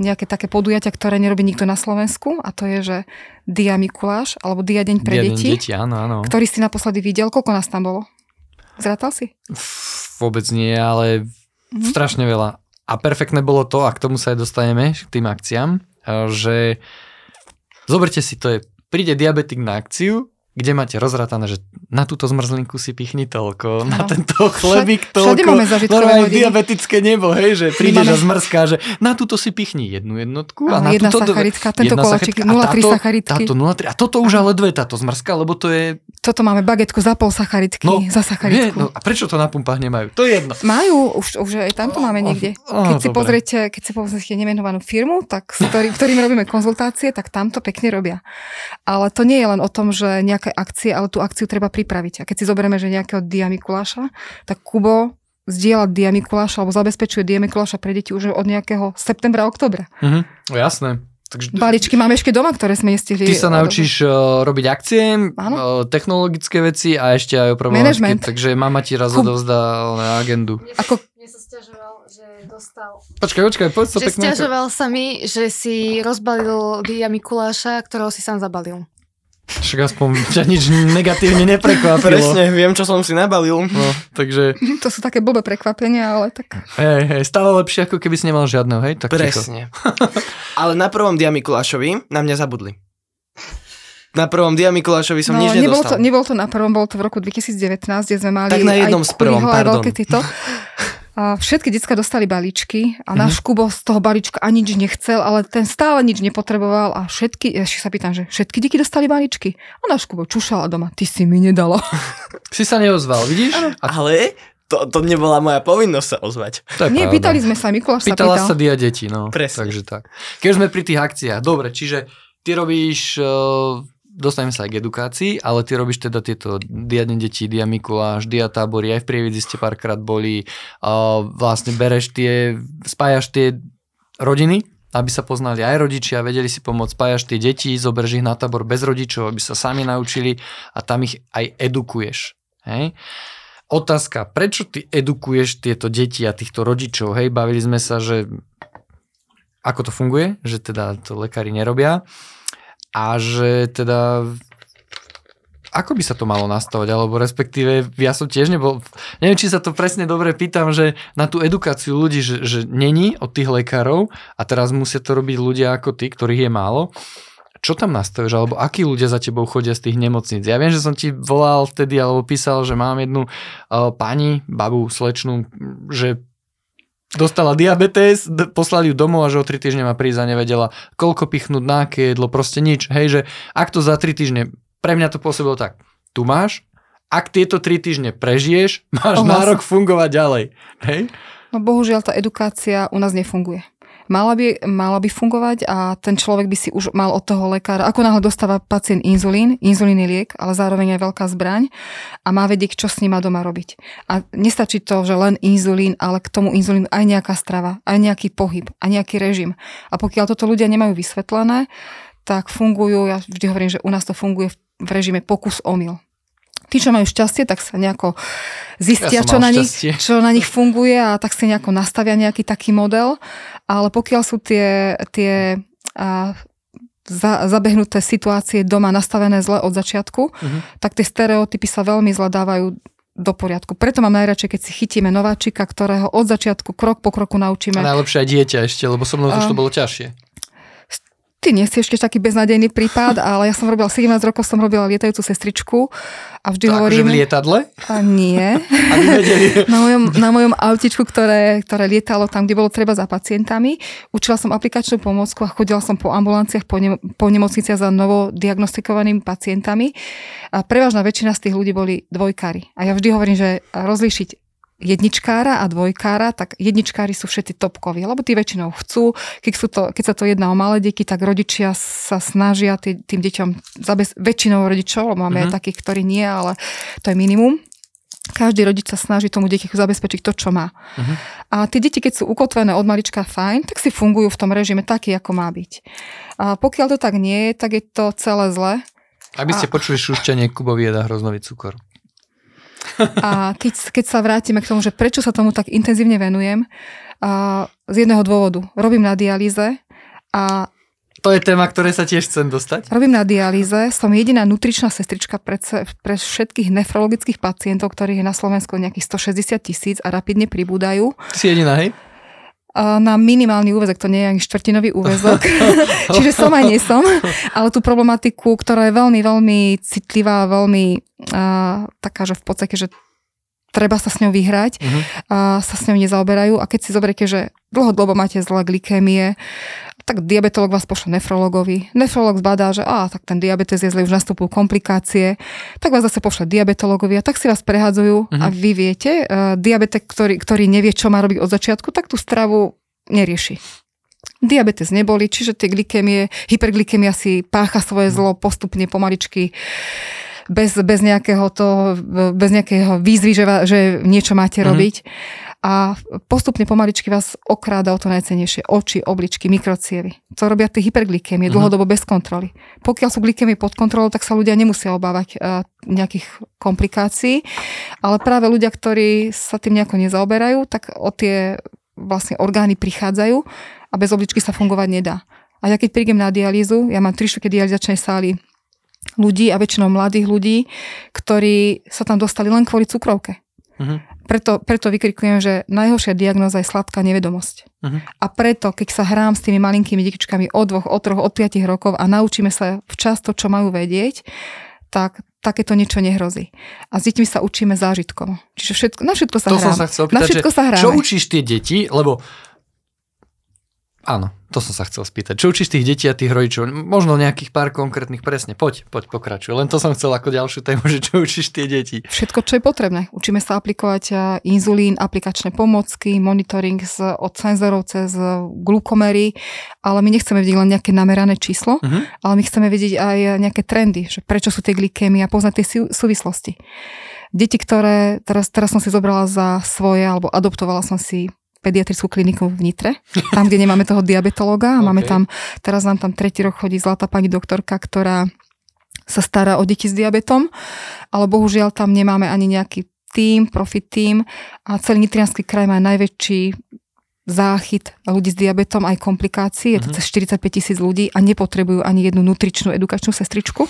nejaké také podujatia, ktoré nerobí nikto na Slovensku a to je, že Dia Mikuláš alebo Dia Deň pre Dia deti, deti, áno, áno. ktorý si naposledy videl. Koľko nás tam bolo? Zrátal si? Vôbec nie, ale Mhm. strašne veľa. A perfektné bolo to, a k tomu sa aj dostaneme, k tým akciám, že zoberte si, to je, príde diabetik na akciu, kde máte rozratané, že na túto zmrzlinku si pichni toľko, na Áno. tento chlebík toľko. všade máme Normálne hodiny. diabetické nebo, hej, že prídeš máme- a zmrzká, že na túto si pichni jednu jednotku a Áno, na jedna túto... sacharidka, tento jedna koláčik, sacharidka. A 0,3 táto- sacharidky. Táto 0,3. A toto už ale dve táto zmrzka, lebo to je... Toto máme bagetku za pol sacharidky, No, za Nie, sacharidku. no, a prečo to na pumpách nemajú? To je jedno. Majú, už, už aj tam to máme Oh, niekde. oh, Keď si dobre. pozriete, keď si pozriete nemenovanú firmu, tak, s ktorý, ktorým robíme konzultácie, tak tam to pekne robia. Ale to nie je len o tom, že nejaké akcie, ale tú akciu treba pripraviť. A keď si zoberieme, že nejakého Dia Mikuláša, tak Kubo zdieľa Dia Mikuláša alebo zabezpečuje Dia Mikuláša pre deti už od nejakého septembra, oktobra. Mhm, no jasné. Takže Balíčky máme ešte doma, ktoré sme nestihli. Ty sa naučíš uh, robiť akcie, uh, technologické veci a ešte aj o problematike, Management. takže mama ti raz odovzdá na agendu. Ako- Mne sa stiažoval, že dostal... Počkaj, počkaj, poď že pekne. stiažoval sa mi, že si rozbalil Dia Mikuláša, ktorého si sám zabalil. Však aspoň ťa nič negatívne neprekvapilo. Presne, viem, čo som si nabalil. No, takže, To sú také blbé prekvapenia, ale tak... hej, hej, stále lepšie, ako keby si nemal žiadneho, hej? Tak. Presne. Ale na prvom Dia Mikulášovi na mňa zabudli. Na prvom Dia Mikulášovi som nič nebolo to, nedostal. nebolo to na prvom, bolo to v roku 2019, kde sme mali Tak na jednom aj z prvom, pardon. veľké tieto. A všetky decka dostali balíčky a Mhm. náš Kubo z toho balíčka ani nič nechcel, ale ten stále nič nepotreboval a všetky, ja ešte sa pýtam, že všetky deti dostali balíčky. A náš Kubo čušala doma, ty si mi nedala. Si sa neozval, vidíš? A Ale to, to nebola moja povinnosť sa ozvať. to je Nie, pravda. pýtali sme sa, Mikuláš sa Pýtala pýtal. sa dia deti, no. Presne. Takže tak. Keď sme pri tých akciách, dobre, čiže ty robíš, uh, dostaneme sa aj k edukácii, ale ty robíš teda tieto diadne deti, dia Mikuláš, dia tábory, aj v Prievidzi ste párkrát boli, uh, vlastne bereš tie, spájaš tie rodiny, aby sa poznali aj rodičia, vedeli si pomôcť, spájaš tie deti, zoberieš ich na tábor bez rodičov, aby sa sami naučili a tam ich aj edukuješ. Hej? Otázka, prečo ty edukuješ tieto deti a týchto rodičov? Hej, bavili sme sa, že ako to funguje, že teda to lekári nerobia a že teda ako by sa to malo nastavať, alebo respektíve ja som tiež nebol, neviem, či sa to presne dobre pýtam, že na tú edukáciu ľudí, že, že není od tých lekárov a teraz musia to robiť ľudia ako ty, ktorých je málo, čo tam nastavíš, alebo akí ľudia za tebou chodia z tých nemocníc. Ja viem, že som ti volal vtedy, alebo písal, že mám jednu uh, pani, babu, slečnú, že dostala diabetes, d- poslali ju domov a že o 3 týždne má prísť a nevedela, koľko pichnúť, na aké jedlo, proste nič. Hej, že ak to za 3 týždne, pre mňa to pôsobilo tak, tu máš, ak tieto 3 týždne prežiješ, máš Ohlas. nárok fungovať ďalej. Hej? No bohužiaľ tá edukácia u nás nefunguje. Mala by, mala by fungovať a ten človek by si už mal od toho lekára, ako náhle dostáva pacient inzulín, inzulín je liek, ale zároveň aj veľká zbraň a má vedieť, čo s ním má doma robiť. A nestačí to, že len inzulín, ale k tomu inzulínu aj nejaká strava, aj nejaký pohyb, a nejaký režim. A pokiaľ toto ľudia nemajú vysvetlené, tak fungujú, ja vždy hovorím, že u nás to funguje v režime pokus omyl. Tí, čo majú šťastie, tak sa nejako Ja zistia, som čo, na nich, šťastie. čo na nich funguje a tak si nejako nastavia nejaký taký model. Ale pokiaľ sú tie, tie a, za, zabehnuté situácie doma nastavené zle od začiatku, Mhm. tak tie stereotypy sa veľmi zle dávajú do poriadku. Preto mám najradšej, keď si chytíme nováčika, ktorého od začiatku krok po kroku A naučíme. najlepšie aj dieťa ešte, lebo so mnou už to A- bolo ťažšie. Ty nie si ešte taký beznadejný prípad, ale ja som robila 17 rokov, som robila lietajúcu sestričku a vždy To akože hovorím... v lietadle? A nie. Na mojom, na mojom autičku, ktoré, ktoré lietalo tam, kde bolo treba za pacientami. Učila som aplikačnú pomôcku a chodila som po ambulanciách, po, ne, po nemocniciach za novo diagnostikovanými pacientami. A prevažná väčšina z tých ľudí boli dvojkári. A ja vždy hovorím, že rozlíšiť jedničkára a dvojkára, tak jedničkári sú všetci topkoví, lebo tí väčšinou chcú, keď, sú to, keď sa to jedná o malé deti, tak rodičia sa snažia tý, tým deťom, zabez, väčšinou rodičov, lebo máme Mhm. aj takých, ktorí nie, ale to je minimum. Každý rodič sa snaží tomu dieťaťu zabezpečiť to, čo má. Mhm. A tie deti, keď sú ukotvené od malička fajn, tak si fungujú v tom režime taký, ako má byť. A pokiaľ to tak nie je, tak je to celé zle. Aby ste A- počuli šušťanie, Kubovi jedá hroznový cukor. A keď, keď sa vrátime k tomu, že prečo sa tomu tak intenzívne venujem, a z jedného dôvodu. Robím na dialýze a To je téma, ktoré sa tiež chcem dostať. robím na dialýze, som jediná nutričná sestrička pre, pre všetkých nefrologických pacientov, ktorých je na Slovensku nejakých 160 tisíc a rapidne pribúdajú. Si jediná, hej? Na minimálny úvezok, to nie je ani štvrtinový úvezok, čiže som aj nie som, ale tú problematiku, ktorá je veľmi, veľmi citlivá, veľmi a, taká, že v podstate, že treba sa s ňou vyhrať, Mhm. a sa s ňou nezaoberajú a keď si zoberiete, že dlhodobo máte zlé glykémie, tak diabetolog vás pošle nefrologovi. Nefrolog zbadá, že á, tak ten diabetes je zle, už nastupujú komplikácie, tak vás zase pošle diabetologovi a tak si vás prehádzajú a vy viete, uh, diabetek, ktorý, ktorý nevie, čo má robiť od začiatku, tak tú stravu nerieši. Diabetes neboli, čiže tie glykémie, hyperglykemia si pácha svoje zlo postupne, pomaličky, bez, bez, nejakého to, bez nejakého výzvy, že, že niečo máte Mhm. robiť. A postupne pomaličky vás okráda o to najcenejšie. Oči, obličky, mikrocievy. To robia tie hyperglykémie, Mhm. dlhodobo bez kontroly. Pokiaľ sú glykémie pod kontrolou, tak sa ľudia nemusia obávať uh, nejakých komplikácií. Ale práve ľudia, ktorí sa tým nejako nezaoberajú, tak o tie vlastne orgány prichádzajú a bez obličky sa fungovať nedá. A ja keď prídem na dialýzu, ja mám tri štvrté dializačnej sály ľudí a väčšinou mladých ľudí, ktorí sa tam dostali len kvôli cukrovke. Mhm. Preto, preto vykrikujem, že najhoršia diagnoza je sladká nevedomosť. Mhm. A preto, keď sa hrám s tými malinkými detičkami od dvoch, od troch, od piatich rokov a naučíme sa včas to, čo majú vedieť, tak takéto niečo nehrozí. A s deťmi sa učíme zážitkovo. Čiže všetko, na všetko sa To hrám. som sa chcel na všetko sa hráme. čo učíš tie deti, lebo áno, to som sa chcel spýtať. Čo učíš tých detí a tých rodičov? Možno nejakých pár konkrétnych presne. Poď, poď, pokračuj. Len to som chcel ako ďalšiu tému, že čo učíš tie deti. Všetko, čo je potrebné. Učíme sa aplikovať a, inzulín, aplikačné pomocky, monitoring z, od senzorov cez glukomery, ale my nechceme vidieť len nejaké namerané číslo, Mhm. ale my chceme vidieť aj nejaké trendy, že prečo sú tie glikémie a poznať tie sú- súvislosti. Deti, ktoré, teraz, teraz som si zobrala za svoje, alebo adoptovala som si pediatrickú kliniku v Nitre, tam, kde nemáme toho diabetológa a máme OK. tam, teraz nám tam tretí rok chodí zlatá pani doktorka, ktorá sa stará o deti s diabetom, ale bohužiaľ tam nemáme ani nejaký tým, profit tým a celý Nitrianský kraj má najväčší záchyt ľudí s diabetom aj komplikácií, je to Mhm. cez 45 tisíc ľudí a nepotrebujú ani jednu nutričnú edukačnú sestričku.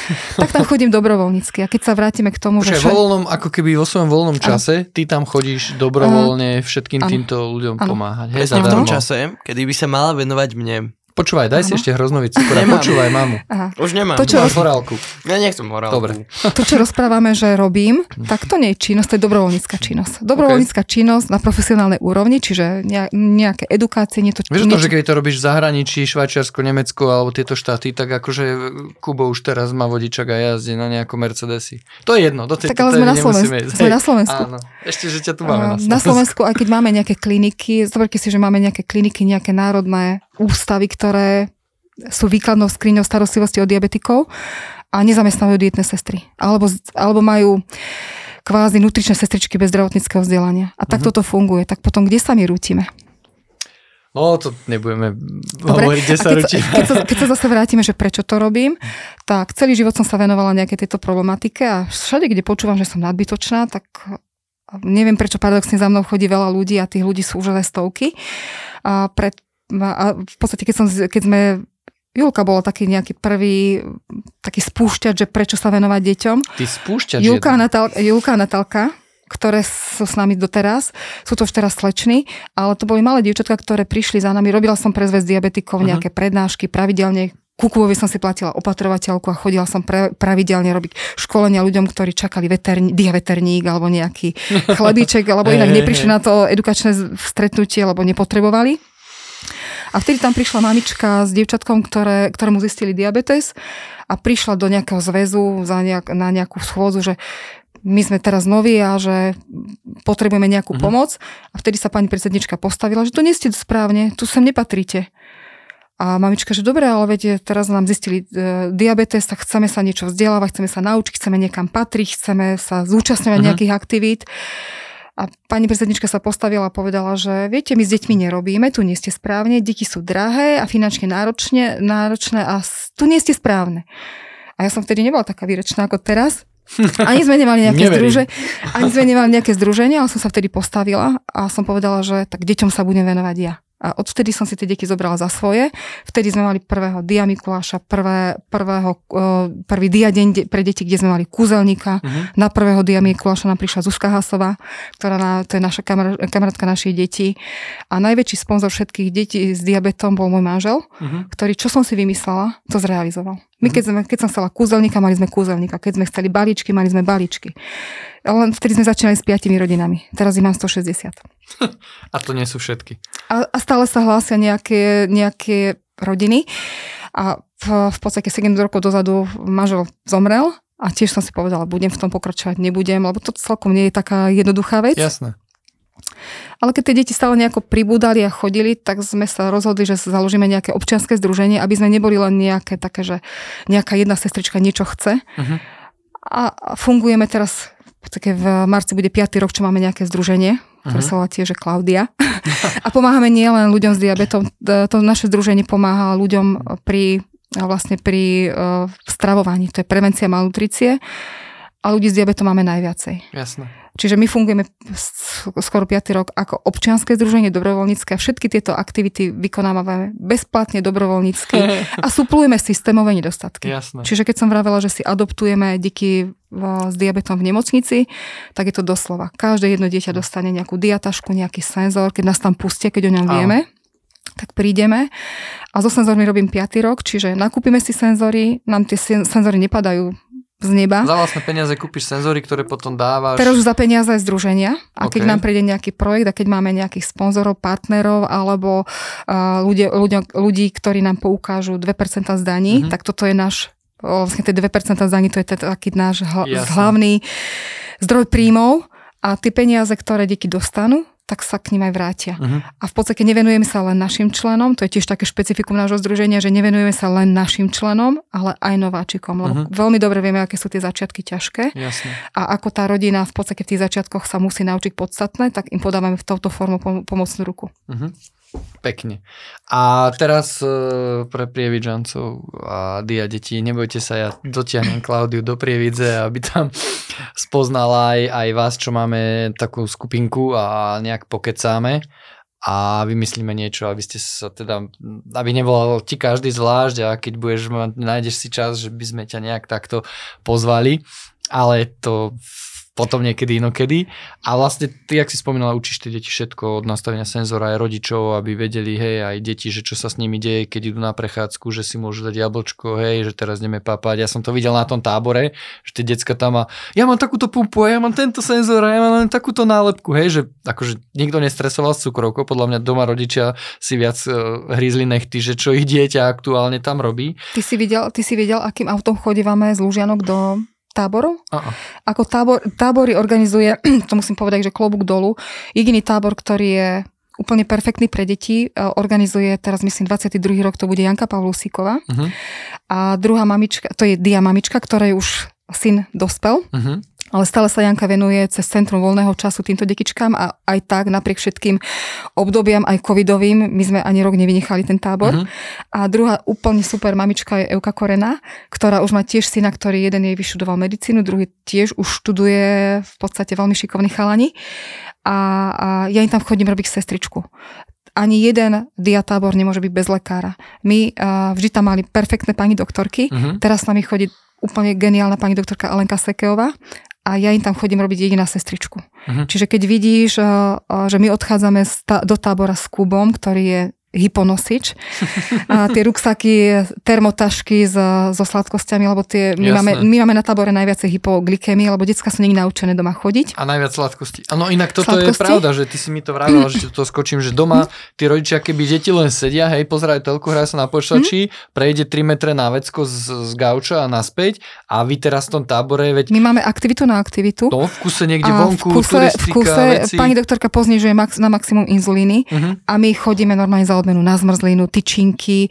tak tam chodím dobrovoľnícky a keď sa vrátime k tomu, Počkaj, že... vo voľnom, ako keby vo svojom voľnom čase, ty tam chodíš dobrovoľne všetkým áno. týmto ľuďom Áno. pomáhať. Hej, v tom čase, kedy by sa mala venovať mne. Počúvaj, daj si Áno. ešte hroznový cukor a Nemám. počúvaj mamu. Aha. Už nemám. To, čo- Máš horálku. Ja nechcem morálku. Dobre. To, čo rozprávame, že robím, tak to nie je činnosť, to je dobrovoľnícka činnosť. Dobrovoľnícka činnosť na profesionálnej úrovni, čiže ne- nejaké edukácie, nie to, Vieš o tom, niečo- že keď to robíš v zahraničí, Švajčiarsko, Nemecko alebo tieto štáty, tak akože Kubo už teraz má vodičak a jazdí na nejakom Mercedesi. To je jedno, do tej Tak ale sme na, Slovensku, sme na Slovensku. Áno, ešte, že ťa tu máme na Slovensku. Na Slovensku, aj keď máme nejaké kliniky, zoberte si, že máme nejaké kliniky, nejaké národné ústavy, ktoré sú výkladnou skriňou starostlivosti o diabetikov a nezamestnávajú dietné sestry. Alebo, alebo majú kvázi nutričné sestričky bez zdravotníckého vzdelania. A tak Mhm. toto funguje. Tak potom kde sa my rútime? No, to nebudeme Dobre, hovoriť, kde sa keď, ručíme. keď, sa, keď sa zase vrátime, že prečo to robím, tak celý život som sa venovala nejaké tejto problematike a všade, kde počúvam, že som nadbytočná, tak neviem, prečo paradoxne za mnou chodí veľa ľudí a tých ľudí sú už aj stovky. A, pred, a v podstate, keď, som, keď sme Julka bola taký nejaký prvý taký spúšťač, že prečo sa venovať deťom. Ty spúšťač Julka. Natal, Julka a Natálka, ktoré sú s nami doteraz, sú to už teraz slečny, ale to boli malé dievčatka, ktoré prišli za nami. Robila som pre zväz diabetikov Mhm. nejaké prednášky, pravidelne Kukuvovi som si platila opatrovateľku a chodila som pre, pravidelne robiť školenia ľuďom, ktorí čakali veterní, diaveterník alebo nejaký chlebíček, alebo inak neprišli na to edukačné stretnutie, lebo nepotrebovali. A vtedy tam prišla mamička s dievčatkom, ktoré, ktorému zistili diabetes a prišla do nejakého zväzu za nejak, na nejakú schôdzu, že my sme teraz noví a že potrebujeme nejakú Mhm. pomoc. A vtedy sa pani predsednička postavila, že to nie ste správne, tu sem nepatríte. A mamička, že dobre, ale viete, teraz nám zistili e, diabetes, tak chceme sa niečo vzdelávať, chceme sa naučiť, chceme niekam patriť, chceme sa zúčastňovať Mhm. nejakých aktivít. A pani predsednička sa postavila a povedala, že viete, my s deťmi nerobíme, tu nie ste správne, deti sú drahé a finančne náročne, náročné a tu nie ste správne. A ja som vtedy nebola taká výrečná ako teraz. Ani sme nemali nejaké združe, ani sme nemali nejaké združenie, ale som sa vtedy postavila a som povedala, že tak deťom sa budem venovať ja. A odvtedy som si tie deti zobrala za svoje. Vtedy sme mali prvého Dia Mikuláša, prvé, prvého, prvý Dia deň de- pre deti, kde sme mali kúzelníka. Mhm. Na prvého Dia Mikuláša nám prišla Zuzka Hasová, ktorá na, to je naša kamar, kamarátka našich detí. A najväčší sponzor všetkých detí s diabetom bol môj manžel, Mhm. ktorý, čo som si vymyslela, to zrealizoval. My keď, sme, keď som chcela kúzelníka, mali sme kúzelníka. Keď sme chceli balíčky, mali sme balíčky. Len vtedy sme začínali s piatimi rodinami. Teraz ich mám 160. A to nie sú všetky. A, a stále sa hlásia nejaké, nejaké rodiny. A v, v podstate 7 rokov dozadu manžel zomrel a tiež som si povedala, budem v tom pokračovať, nebudem, lebo to celkom nie je taká jednoduchá vec. Jasné. Ale keď tie deti stále nejako pribúdali a chodili, tak sme sa rozhodli, že založíme nejaké občianske združenie, aby sme neboli len nejaké také, že nejaká jedna sestrička niečo chce. Mhm. A fungujeme teraz, podstate v marci bude 5. rok, čo máme nejaké združenie, ktoré Mhm. sa volá tiež Klaudia. a pomáhame nielen ľuďom s diabetom, t- to naše združenie pomáha ľuďom pri vlastne pri uh, stravovaní, to je prevencia malnutrície a ľudí s diabetom máme najviacej. Jasné. Čiže my fungujeme skoro 5. rok ako občianske združenie dobrovoľnícke a všetky tieto aktivity vykonávame bezplatne dobrovoľnícky a suplujeme systémové nedostatky. Jasné. Čiže keď som vravela, že si adoptujeme deti v- s diabetom v nemocnici, tak je to doslova. Každé jedno dieťa dostane nejakú diatašku, nejaký senzor, keď nás tam pustia, keď o ňom Áno. vieme, tak prídeme a so senzormi robím 5. rok, čiže nakúpime si senzory, nám tie sen- senzory nepadajú z neba. Za vlastné peniaze kúpiš senzory, ktoré potom dávaš. Teraz už za peniaze združenia a keď OK. nám príde nejaký projekt a keď máme nejakých sponzorov, partnerov alebo uh, ľudia, ľudia, ľudí, ktorí nám poukážu 2% z daní, Mhm. tak toto je náš vlastne tie 2% z daní, to je taký náš hl- Jasné. hlavný zdroj príjmov a tie peniaze, ktoré deti dostanú, tak sa k ním aj vrátia. Mhm. A v podstate nevenujeme sa len našim členom, to je tiež také špecifikum nášho združenia, že nevenujeme sa len našim členom, ale aj nováčikom, lebo Mhm. veľmi dobre vieme, aké sú tie začiatky ťažké Jasné. a ako tá rodina v podstate v tých začiatkoch sa musí naučiť podstatné, tak im podávame v touto formu pom- pomocnú ruku. Mhm. Pekne. A teraz e, pre prievidžancov a dia detí, nebojte sa, ja dotiahnem Klaudiu do prievidze, aby tam spoznala aj, aj vás, čo máme takú skupinku a nejak pokecáme a vymyslíme niečo, aby ste sa teda, aby nebolo ti každý zvlášť a keď budeš nájdeš si čas, že by sme ťa nejak takto pozvali, ale to potom niekedy inokedy. A vlastne ty, jak si spomínala, učíš tie deti všetko od nastavenia senzora aj rodičov, aby vedeli, hej, aj deti, že čo sa s nimi deje, keď idú na prechádzku, že si môžu dať jablčko, hej, že teraz ideme papať. Ja som to videl na tom tábore, že tie decka tam a ja mám takúto pumpu, ja mám tento senzor, ja mám len takúto nálepku, hej, že akože nikto nestresoval s cukrovkou, podľa mňa doma rodičia si viac uh, hrízli nechty, že čo ich dieťa aktuálne tam robí. Ty si videl, ty si videl akým autom chodívame z Lužianok do táborov? Uh-uh. Ako tábor, tábory organizuje, to musím povedať, že klobúk dolu, jediný tábor, ktorý je úplne perfektný pre deti, e, organizuje teraz myslím 22. rok, to bude Janka Pavlusíková. Mhm. A druhá mamička, to je Dia mamička, ktorej už syn dospel, Uh-huh. Ale stále sa Janka venuje cez Centrum voľného času týmto detičkám a aj tak napriek všetkým obdobiam, aj covidovým, my sme ani rok nevynechali ten tábor. Mhm. A druhá úplne super mamička je Euka Korena, ktorá už má tiež syna, ktorý jeden jej vyštudoval medicínu, druhý tiež už študuje v podstate veľmi šikovný chalani. A, a ja im tam chodím robiť sestričku ani jeden diatábor nemôže byť bez lekára. My uh, vždy tam mali perfektné pani doktorky, Mhm. teraz s nami chodí úplne geniálna pani doktorka Alenka Sekeová a ja im tam chodím robiť jediná sestričku. Mhm. Čiže keď vidíš, uh, uh, že my odchádzame do tábora s Kubom, ktorý je hyponosič. A tie ruksaky, termotašky s, so sladkosťami, lebo tie, my, Jasné. máme, my máme na tábore najviacej hypoglykémie, lebo decka sú není naučené doma chodiť. A najviac sladkosti. Áno, inak toto je Sladkosti? pravda, že ty si mi to vravila, že to skočím, že doma tí rodičia, keby deti len sedia, hej, pozerajú telku, hrajú sa na počítači, prejde 3 metre na vecko z, z gauča a naspäť a vy teraz v tom tábore, veď My máme aktivitu na aktivitu. to v kuse niekde a vonku, v kuse, v kuse veci. pani doktorka poznižuje max, na maximum inzulíny Mhm. a my chodíme normálne za odmenu na zmrzlinu, tyčinky.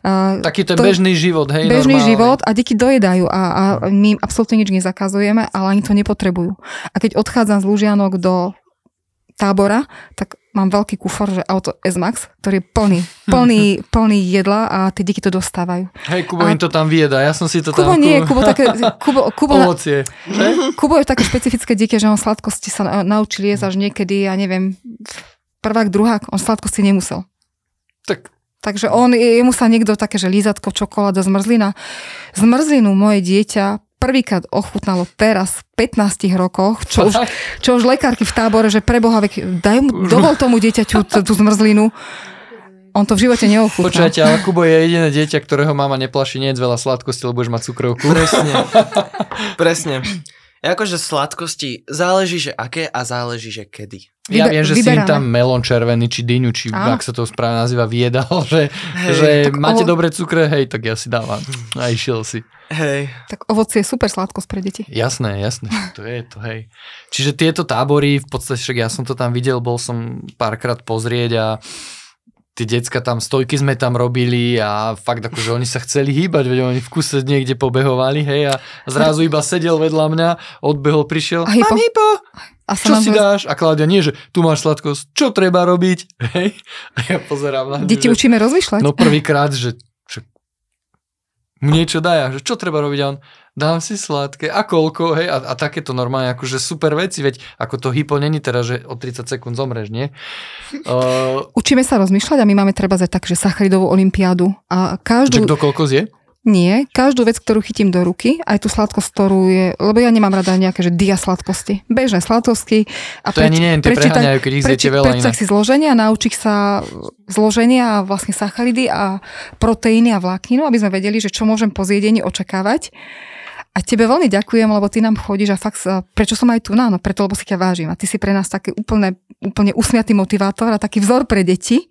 Uh, Taký ten to- bežný život, hej, bežný normálny. život a deti dojedajú a, a my im absolútne nič nezakazujeme, ale ani to nepotrebujú. A keď odchádzam z Lužianok do tábora, tak mám veľký kufor, že auto S-Max, ktorý je plný, plný, plný jedla a tie deti to dostávajú. Hej, Kubo A- im to tam vieda, ja som si to Kubo tam... nie, Kubo, také, Kubo, Kubo, na, Ovocie. Že? Kubo je také špecifické dieťa, že on sladkosti sa na- naučil jesť až niekedy, ja neviem, prvák, druhák, on sladkosti nemusel. Tak Takže on, jemu sa niekto také, že lízatko, čokoláda, zmrzlina. Zmrzlinu moje dieťa prvýkrát ochutnalo teraz, v 15 rokoch, čo už, čo už lekárky v tábore, že preboha, daj mu, dovol tomu dieťaťu tú, tú zmrzlinu. On to v živote neochutnal. Počujete, ale Kubo je jediné dieťa, ktorého mama neplaší, nie je veľa sladkosti, lebo budeš mať cukrovku. Presne. Presne. Akože sladkosti, záleží, že aké a záleží, že kedy. Ja viem, že si im vyberáme. tam melón červený, či dyňu, či Áno. ak sa to správne nazýva, viedal, že, Hej, že máte ovo- dobré cukre, hej, tak ja si dávam. A išiel si. Hej. Tak ovocie je super sladkosť pre deti. Jasné, jasné, to je to, hej. Čiže tieto tábory, v podstate však ja som to tam videl, bol som párkrát pozrieť a tie decka tam, stojky sme tam robili a fakt akože oni sa chceli hýbať, veď oni v kuse niekde pobehovali, hej, a zrazu iba sedel vedľa mňa, odbehol, prišiel, A hypo. mám hypo, A čo si dáš? A Klaudia, nie, že tu máš sladkosť, čo treba robiť? Hej? A ja pozerám na Deti že, učíme rozmýšľať. No prvýkrát, že mu niečo a že čo treba robiť? A on, dám si sladké. A koľko, hej, a, a takéto normálne akože super veci, veď ako to hypo není teda, že o 30 sekúnd zomreš, nie? Uh, Učíme sa rozmýšľať a my máme treba za tak, že sacharidovú olympiádu a že každú... kto koľko zje? Nie, každú vec, ktorú chytím do ruky, aj tú sladkosť, ktorú je, lebo ja nemám rada nejaké, že dia sladkosti. Bežné sladkosti. A To ani neviem, preháňajú, keď ich zjete veľa prečítaj inak. si zloženia, naučí sa zloženia a vlastne sacharidy a proteíny a vlákninu, aby sme vedeli, že čo môžem po zjedení očakávať. A tebe veľmi ďakujem, lebo ty nám chodíš a fakt, prečo som aj tu? No, áno, preto, lebo si ťa vážim. A ty si pre nás taký úplne, úplne usmiatý motivátor a taký vzor pre deti,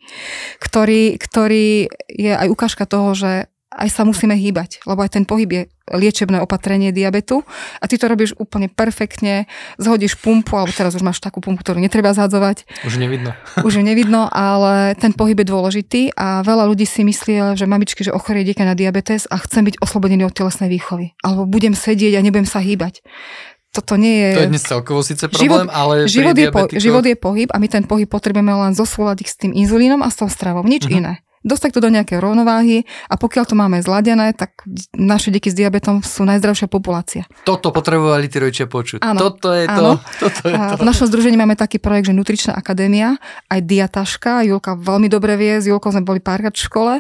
ktorý, ktorý je aj ukážka toho, že aj sa musíme hýbať, lebo aj ten pohyb je liečebné opatrenie diabetu a ty to robíš úplne perfektne, zhodíš pumpu, alebo teraz už máš takú pumpu, ktorú netreba zhadzovať, Už nevidno. už ju nevidno, ale ten pohyb je dôležitý a veľa ľudí si myslí, že mamičky, že ochorie dieťa na diabetes a chcem byť oslobodený od telesnej výchovy. Alebo budem sedieť a nebudem sa hýbať. Toto nie je... To je dnes celkovo síce problém, ale život, je po, život je pohyb a my ten pohyb potrebujeme len zosúľadiť s tým inzulínom a s tou stravou, nič Mhm. iné. Dostať to do nejakej rovnováhy a pokiaľ to máme zladené, tak naše deti s diabetom sú najzdravšia populácia. Toto potrebovali tí rodičia počuť. Áno, Toto je áno. to. Toto je A to. v našom združení máme taký projekt, že Nutričná akadémia, aj diataška, Julka veľmi dobre vie, s Julkou sme boli párkrát v škole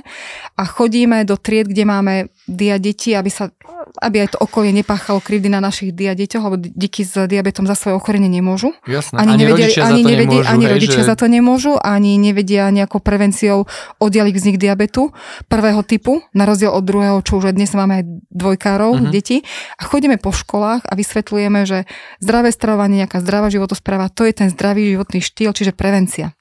a chodíme do tried, kde máme dia deti, aby, sa, aby aj to okolie nepáchalo krivdy na našich dia deťoch, lebo deti s diabetom za svoje ochorenie nemôžu. Jasné. Ani, ani nevedia, rodičia ani, za to nevedia, nemôžu. ani hej, rodičia že... za to nemôžu, ani nevedia nejakou prevenciou oddialiť vznik diabetu prvého typu, na rozdiel od druhého, čo už dnes máme aj dvojkárov, uh-huh. detí. A chodíme po školách a vysvetľujeme, že zdravé stravovanie, nejaká zdravá životospráva, to je ten zdravý životný štýl, čiže prevencia.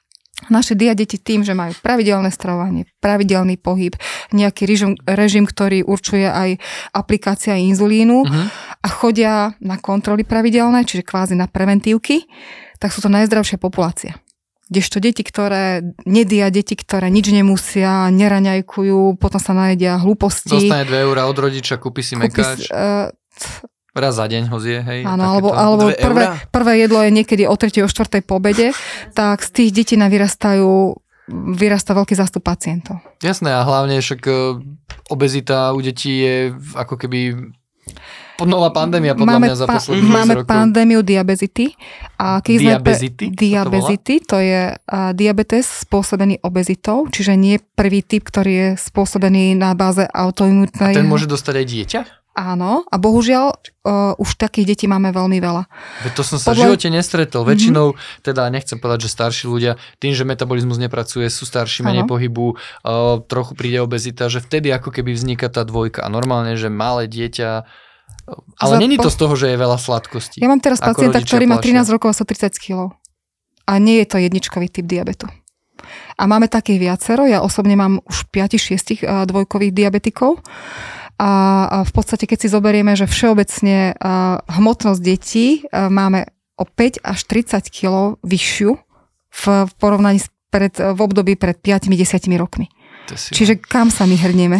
Naše dia deti tým, že majú pravidelné stravovanie, pravidelný pohyb, nejaký režim, režim ktorý určuje aj aplikácia inzulínu Mhm. a chodia na kontroly pravidelné, čiže kvázi na preventívky, tak sú to najzdravšia populácia. Kdežto deti, ktoré nedia, deti, ktoré nič nemusia, neraňajkujú, potom sa najedia hlúposti. Dostane 2 eurá od rodiča, kúpi si kúpi mekáč, si- eh, raz za deň ho zje, hej. Áno, alebo, alebo prvé, eurá? prvé jedlo je niekedy o 3. o 4. po obede, tak z tých detí nám vyrastajú vyrastá veľký zástup pacientov. Jasné, a hlavne však e, obezita u detí je ako keby nová pandémia podľa máme mňa za posledných máme 10 rokov. pandémiu diabezity. A keď sme pre- Diabezity? To Diabezity, to je uh, diabetes spôsobený obezitou, čiže nie prvý typ, ktorý je spôsobený na báze A autoimunitnej. ten môže dostať aj dieťa? Áno, a bohužiaľ uh, už takých detí máme veľmi veľa. Veď to som sa Podľa- v živote nestretol. Väčšinou, teda nechcem povedať, že starší ľudia, tým, že metabolizmus nepracuje, sú starší, menej pohybu, uh, trochu príde obezita, že vtedy ako keby vzniká tá dvojka. A normálne, že malé dieťa... Ale Za není to z toho, že je veľa sladkostí. Ja mám teraz pacienta, ktorý má plašia. 13 rokov a 130 kg. A nie je to jedničkový typ diabetu. A máme takých viacero. Ja osobne mám už 5-6 dvojkových diabetikov. A a v podstate, keď si zoberieme, že všeobecne a, hmotnosť detí a, máme o 5 až 30 kg vyššiu v, porovnaní pred, v období pred 5-10 rokmi. Čiže kam sa my hrnieme?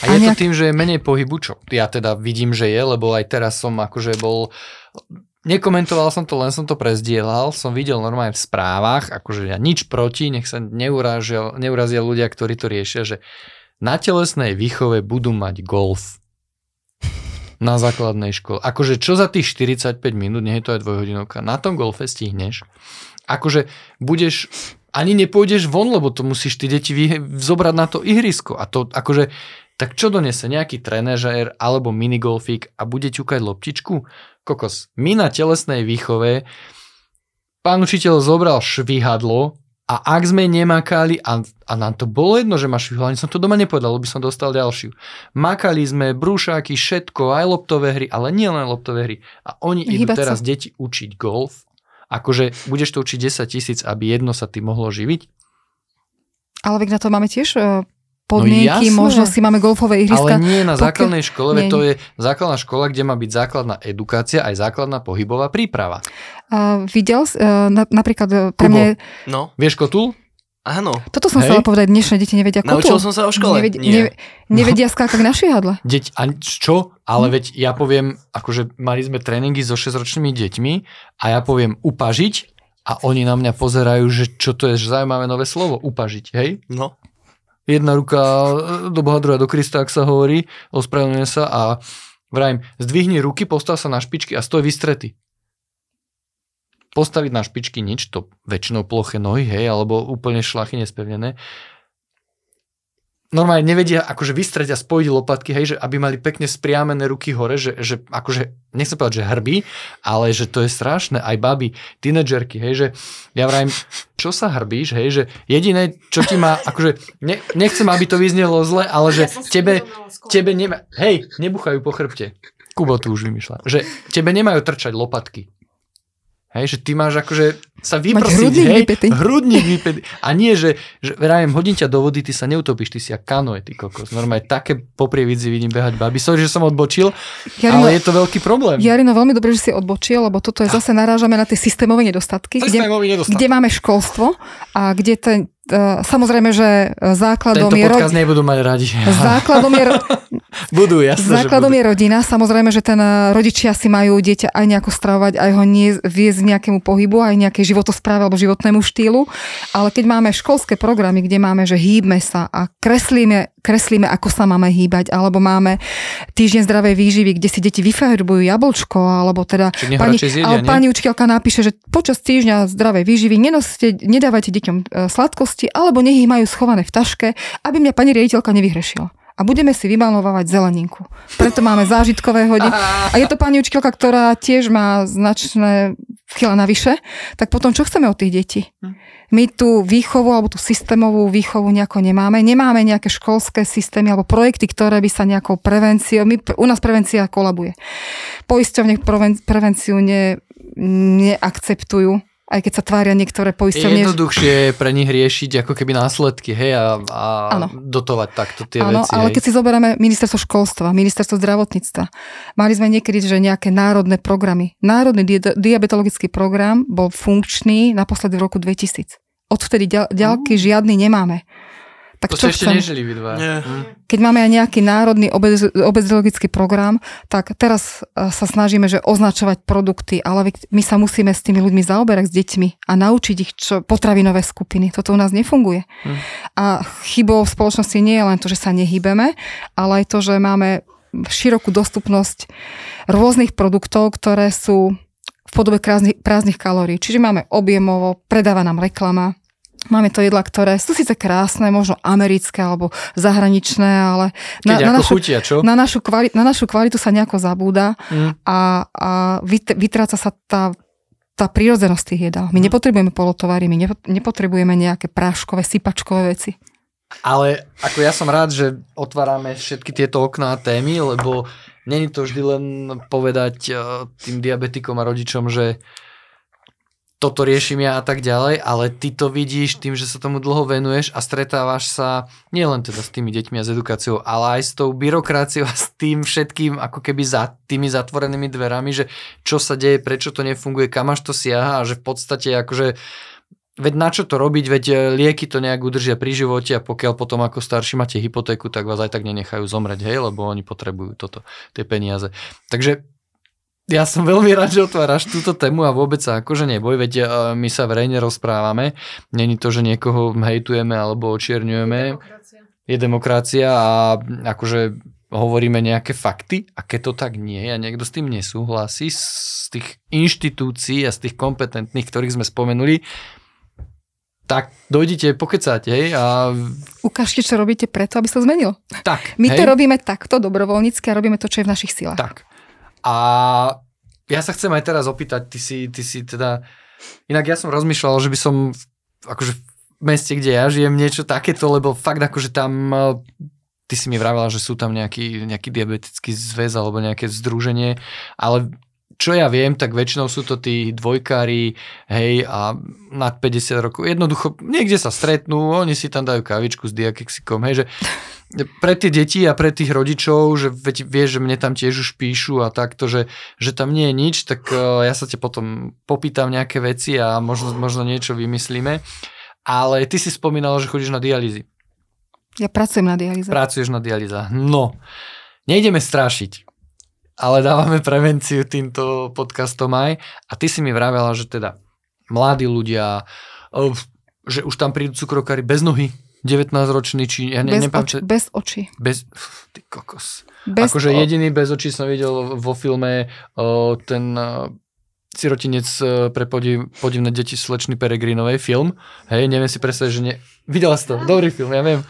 A je nejak- to tým, že je menej pohybu, čo ja teda vidím, že je, lebo aj teraz som akože bol... Nekomentoval som to, len som to prezdielal, som videl normálne v správach, akože ja nič proti, nech sa neurazia, neurazia ľudia, ktorí to riešia, že na telesnej výchove budú mať golf na základnej škole. Akože čo za tých 45 minút, nie je to aj dvojhodinovka, na tom golfe stihneš. Akože budeš, ani nepôjdeš von, lebo to musíš ty deti vy, zobrať na to ihrisko. A to akože, tak čo donese nejaký trenéžer alebo minigolfík a bude ťukať loptičku? Kokos, my na telesnej výchove pán učiteľ zobral švihadlo a ak sme nemakali, a, a nám to bolo jedno, že máš ani som to doma nepovedal, lebo by som dostal ďalšiu. Makali sme brúšáky, všetko, aj loptové hry, ale nie len loptové hry. A oni idú Hýbať sa. teraz deti učiť golf. Akože budeš to učiť 10 tisíc, aby jedno sa ty mohlo živiť. Ale veď na to máme tiež e, podmienky, jasné. možnosti, máme golfové Ale ihriska. nie na pokiaľ- základnej škole, nie. to je základná škola, kde má byť základná edukácia aj základná pohybová príprava. Uh, videl, uh, na, napríklad uh, pre mňa, No, Vieš kotul? áno. toto som Hej. chcela povedať, dnešné deti nevedia Naučil kotul. som sa o škole. Neved, Nie. neve- nevedia skákať na švihadle. Deť, a čo? Ale Hm. veď ja poviem, akože mali sme tréningy so 6-ročnými deťmi a ja poviem upažiť a oni na mňa pozerajú, že čo to je že zaujímavé nové slovo, upažiť, hej? No. Jedna ruka do Boha, druhá do Krista, ak sa hovorí, ospravedlňuje sa a vrajím, zdvihni ruky, postav sa na špičky a stoj vystretý. Postaviť na špičky nič, to väčšinou ploché nohy, hej, alebo úplne šlachy nespevnené normálne nevedia akože vystreť a spojiť lopatky, hej, že aby mali pekne spriamené ruky hore, že, že akože, nechcem povedať, že hrbí, ale že to je strašné, aj baby, tínedžerky, hej, že ja vrajím, čo sa hrbíš, hej, že jediné, čo ti má, akože, ne, nechcem, aby to vyznelo zle, ale že Ja tebe, tebe nema, hej, nebuchajú po chrbte. Kubo tu už vymýšľa. Že tebe nemajú trčať lopatky. Hej, že ty máš akože sa vyprosiť, hrudník hej, vypätý. hrudník vypätý. A nie, že, že vravím, hodím ťa do vody, ty sa neutopíš, ty si jak kanoe, ty kokos. Normálne také poprievidzi vidím behať baby. Sorry, že som odbočil, Jarino, ale je to veľký problém. Jarino, veľmi dobre, že si odbočil, lebo toto je zase narážame na tie systémové nedostatky, kde, nedostatok. kde máme školstvo a kde ten, uh, samozrejme, že základom Tento je, podcast ro- nebudú mať radi. základom je, budú, jasné, základom je rodina. Samozrejme, že ten e, rodičia si majú dieťa aj nejako stravovať, aj ho nie, viesť nejakému pohybu, aj nejakej životospráve alebo životnému štýlu. Ale keď máme školské programy, kde máme, že hýbme sa a kreslíme, kreslíme, ako sa máme hýbať, alebo máme týždeň zdravej výživy, kde si deti vyfarbujú jablčko, alebo teda pani, zjedia, ale nie? pani učiteľka napíše, že počas týždňa zdravej výživy nenoste, nedávajte deťom e, sladkosti, alebo nech ich majú schované v taške, aby mňa pani riaditeľka nevyhrešila. A budeme si vymalovávať zeleninku. Preto máme zážitkové hodiny. A je to pani učiteľka, ktorá tiež má značné kila navyše. Tak potom čo chceme od tých detí? My tú výchovu alebo tú systémovú výchovu nejako nemáme. Nemáme nejaké školské systémy alebo projekty, ktoré by sa nejakou prevenciou... My, u nás prevencia kolabuje. Poisťovne preven- prevenciu ne, neakceptujú aj keď sa tvária niektoré Je poisťovne. jednoduchšie pre nich riešiť ako keby následky, hej, a, a dotovať takto tie Áno, veci. ale hej. keď si zoberieme ministerstvo školstva, ministerstvo zdravotníctva, mali sme niekedy, že nejaké národné programy. Národný di- diabetologický program bol funkčný naposledy v roku 2000. Odvtedy ďal- ďalky žiadny nemáme. Tak to čo ste ešte chcem? nežili vy dva. Nie. Hm. Keď máme aj nejaký národný obez- obezologický program, tak teraz e, sa snažíme, že označovať produkty, ale my sa musíme s tými ľuďmi zaoberať, s deťmi a naučiť ich čo, potravinové skupiny. Toto u nás nefunguje. Hm. A chybou v spoločnosti nie je len to, že sa nehybeme, ale aj to, že máme širokú dostupnosť rôznych produktov, ktoré sú v podobe prázdnych, prázdnych kalórií. Čiže máme objemovo, predáva nám reklama, Máme to jedla, ktoré sú síce krásne, možno americké alebo zahraničné, ale Keď ako našu, chutia, čo? na, našu kvali- na našu kvalitu sa nejako zabúda Hm. a, a vyt- vytráca sa tá, tá prírodzenosť tých jedál. My Mhm. nepotrebujeme polotovary, my nepo- nepotrebujeme nejaké práškové, sypačkové veci. Ale ako ja som rád, že otvárame všetky tieto okná a témy, lebo není to vždy len povedať eh, tým diabetikom a rodičom, že toto riešim ja a tak ďalej, ale ty to vidíš tým, že sa tomu dlho venuješ a stretávaš sa nielen teda s tými deťmi a s edukáciou, ale aj s tou byrokraciou a s tým všetkým ako keby za tými zatvorenými dverami, že čo sa deje, prečo to nefunguje, kam až to siaha a že v podstate akože Veď na čo to robiť, veď e, lieky to nejak udržia pri živote a pokiaľ potom ako starší máte hypotéku, tak vás aj tak nenechajú zomrieť, hej, lebo oni potrebujú toto, tie peniaze. Takže ja som veľmi rád, že otváraš túto tému a vôbec sa akože neboj, veď e, my sa verejne rozprávame. Není to, že niekoho hejtujeme alebo očierňujeme. Demokracia. Je demokracia a akože hovoríme nejaké fakty a keď to tak nie je a niekto s tým nesúhlasí z tých inštitúcií a z tých kompetentných, ktorých sme spomenuli, tak dojdite, pokecáte, hej, a Ukážte, čo robíte preto, aby sa to zmenilo. tak, My hej, to robíme takto dobrovoľnícky a robíme to, čo je v našich silách. tak. A ja sa chcem aj teraz opýtať, ty si, ty si teda, inak ja som rozmýšľal, že by som akože v meste, kde ja žijem, niečo takéto, lebo fakt akože tam eh, ty si mi vravela, že sú tam nejaký, nejaký diabetický zväz alebo nejaké združenie, ale čo ja viem, tak väčšinou sú to tí dvojkári, hej, a nad 50 rokov. Jednoducho, niekde sa stretnú, oni si tam dajú kavičku s diakexikom, hej, že pre tie deti a pre tých rodičov, že veď vieš, že mne tam tiež už píšu a takto, že, že tam nie je nič, tak uh, ja sa te potom popýtam nejaké veci a možno, možno niečo vymyslíme. Ale ty si spomínala, že chodíš na dialýzy. Ja pracujem na dialýze. Pracuješ na dialýzach. No, nejdeme strašiť, ale dávame prevenciu týmto podcastom aj. A ty si mi vravela, že teda mladí ľudia, eh, že už tam prídu cukrokári bez nohy, 19-ročný, či ja ne, bez, nepám, oči, bez očí. bez, ty kokos. Bez akože o- jediný bez očí som videl vo filme o, ten o, sirotinec pre podiv, podivné deti slečny Peregrinovej film. Hej, neviem si predstaviť, že ne... Videla si to, dobrý film, ja viem.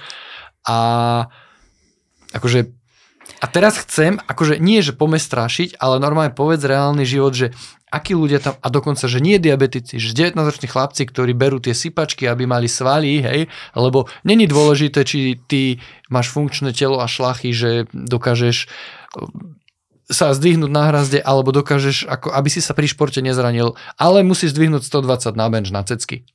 A akože a teraz chcem, akože nie, že pome strašiť, ale normálne povedz reálny život, že akí ľudia tam, a dokonca, že nie diabetici, že 19-roční chlapci, ktorí berú tie sypačky, aby mali svaly, hej, lebo není dôležité, či ty máš funkčné telo a šlachy, že dokážeš um, sa zdvihnúť na hrazde, alebo dokážeš, ako, aby si sa pri športe nezranil, ale musíš zdvihnúť 120 na bench na cecky.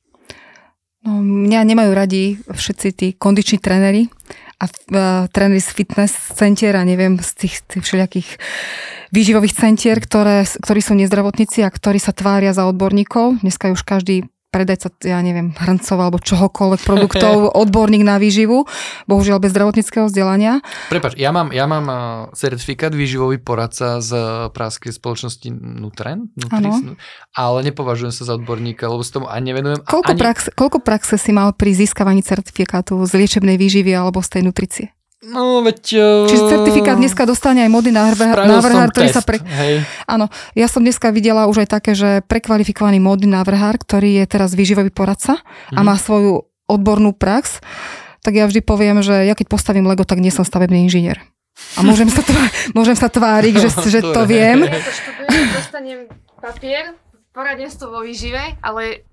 No, mňa nemajú radi všetci tí kondiční tréneri a uh, tréneri z fitness centier a neviem, z tých, tých všelijakých výživových centier, ktoré, ktorí sú nezdravotníci a ktorí sa tvária za odborníkov. Dneska už každý predajca, ja neviem, hrncov alebo čohokoľvek produktov, odborník na výživu, bohužiaľ bez zdravotníckého vzdelania. Prepač, ja mám, ja mám a, certifikát výživový poradca z praskej spoločnosti Nutren, Nutris, ale nepovažujem sa za odborníka, lebo sa tomu ani nevenujem. Koľko, ani, praxe, koľko praxe si mal pri získavaní certifikátu z liečebnej výživy alebo z tej nutricie? No, veď... Čiže certifikát dneska dostane aj modný návrhár, ktorý test, sa pre... hej. Áno, ja som dneska videla už aj také, že prekvalifikovaný módny návrhár, ktorý je teraz výživový poradca a Mhm. má svoju odbornú prax, tak ja vždy poviem, že ja keď postavím Lego, tak nie som stavebný inžinier. A môžem sa, tvá- môžem sa tváriť, že, že to viem. Ja to študujem, dostanem papier, poradenstvo vo výžive, ale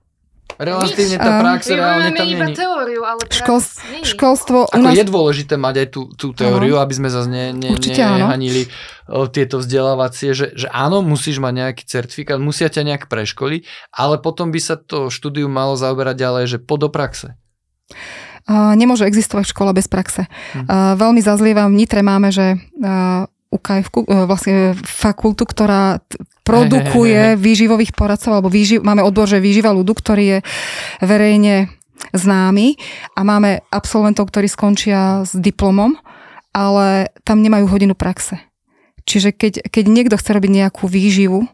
Relatívne tá prax reálne vyvojujeme tam iba není. teóriu, ale prax. Školstvo u Ako nás... je dôležité mať aj tú, tú teóriu, aby sme zase ne, ne, Určite áno. nehanili o, tieto vzdelávacie, že, že áno, musíš mať nejaký certifikát, musia ťa nejak preškoliť, ale potom by sa to štúdium malo zaoberať ďalej, že po do praxe. Uh, nemôže existovať škola bez praxe. Hm. Uh, veľmi zazlievam, v Nitre máme, že uh, UKF, uh, vlastne fakultu, ktorá produkuje výživových poradcov, alebo výživ, máme odbor, že výživa ľudu, ktorý je verejne známy a máme absolventov, ktorí skončia s diplomom, ale tam nemajú hodinu praxe. Čiže keď, keď niekto chce robiť nejakú výživu,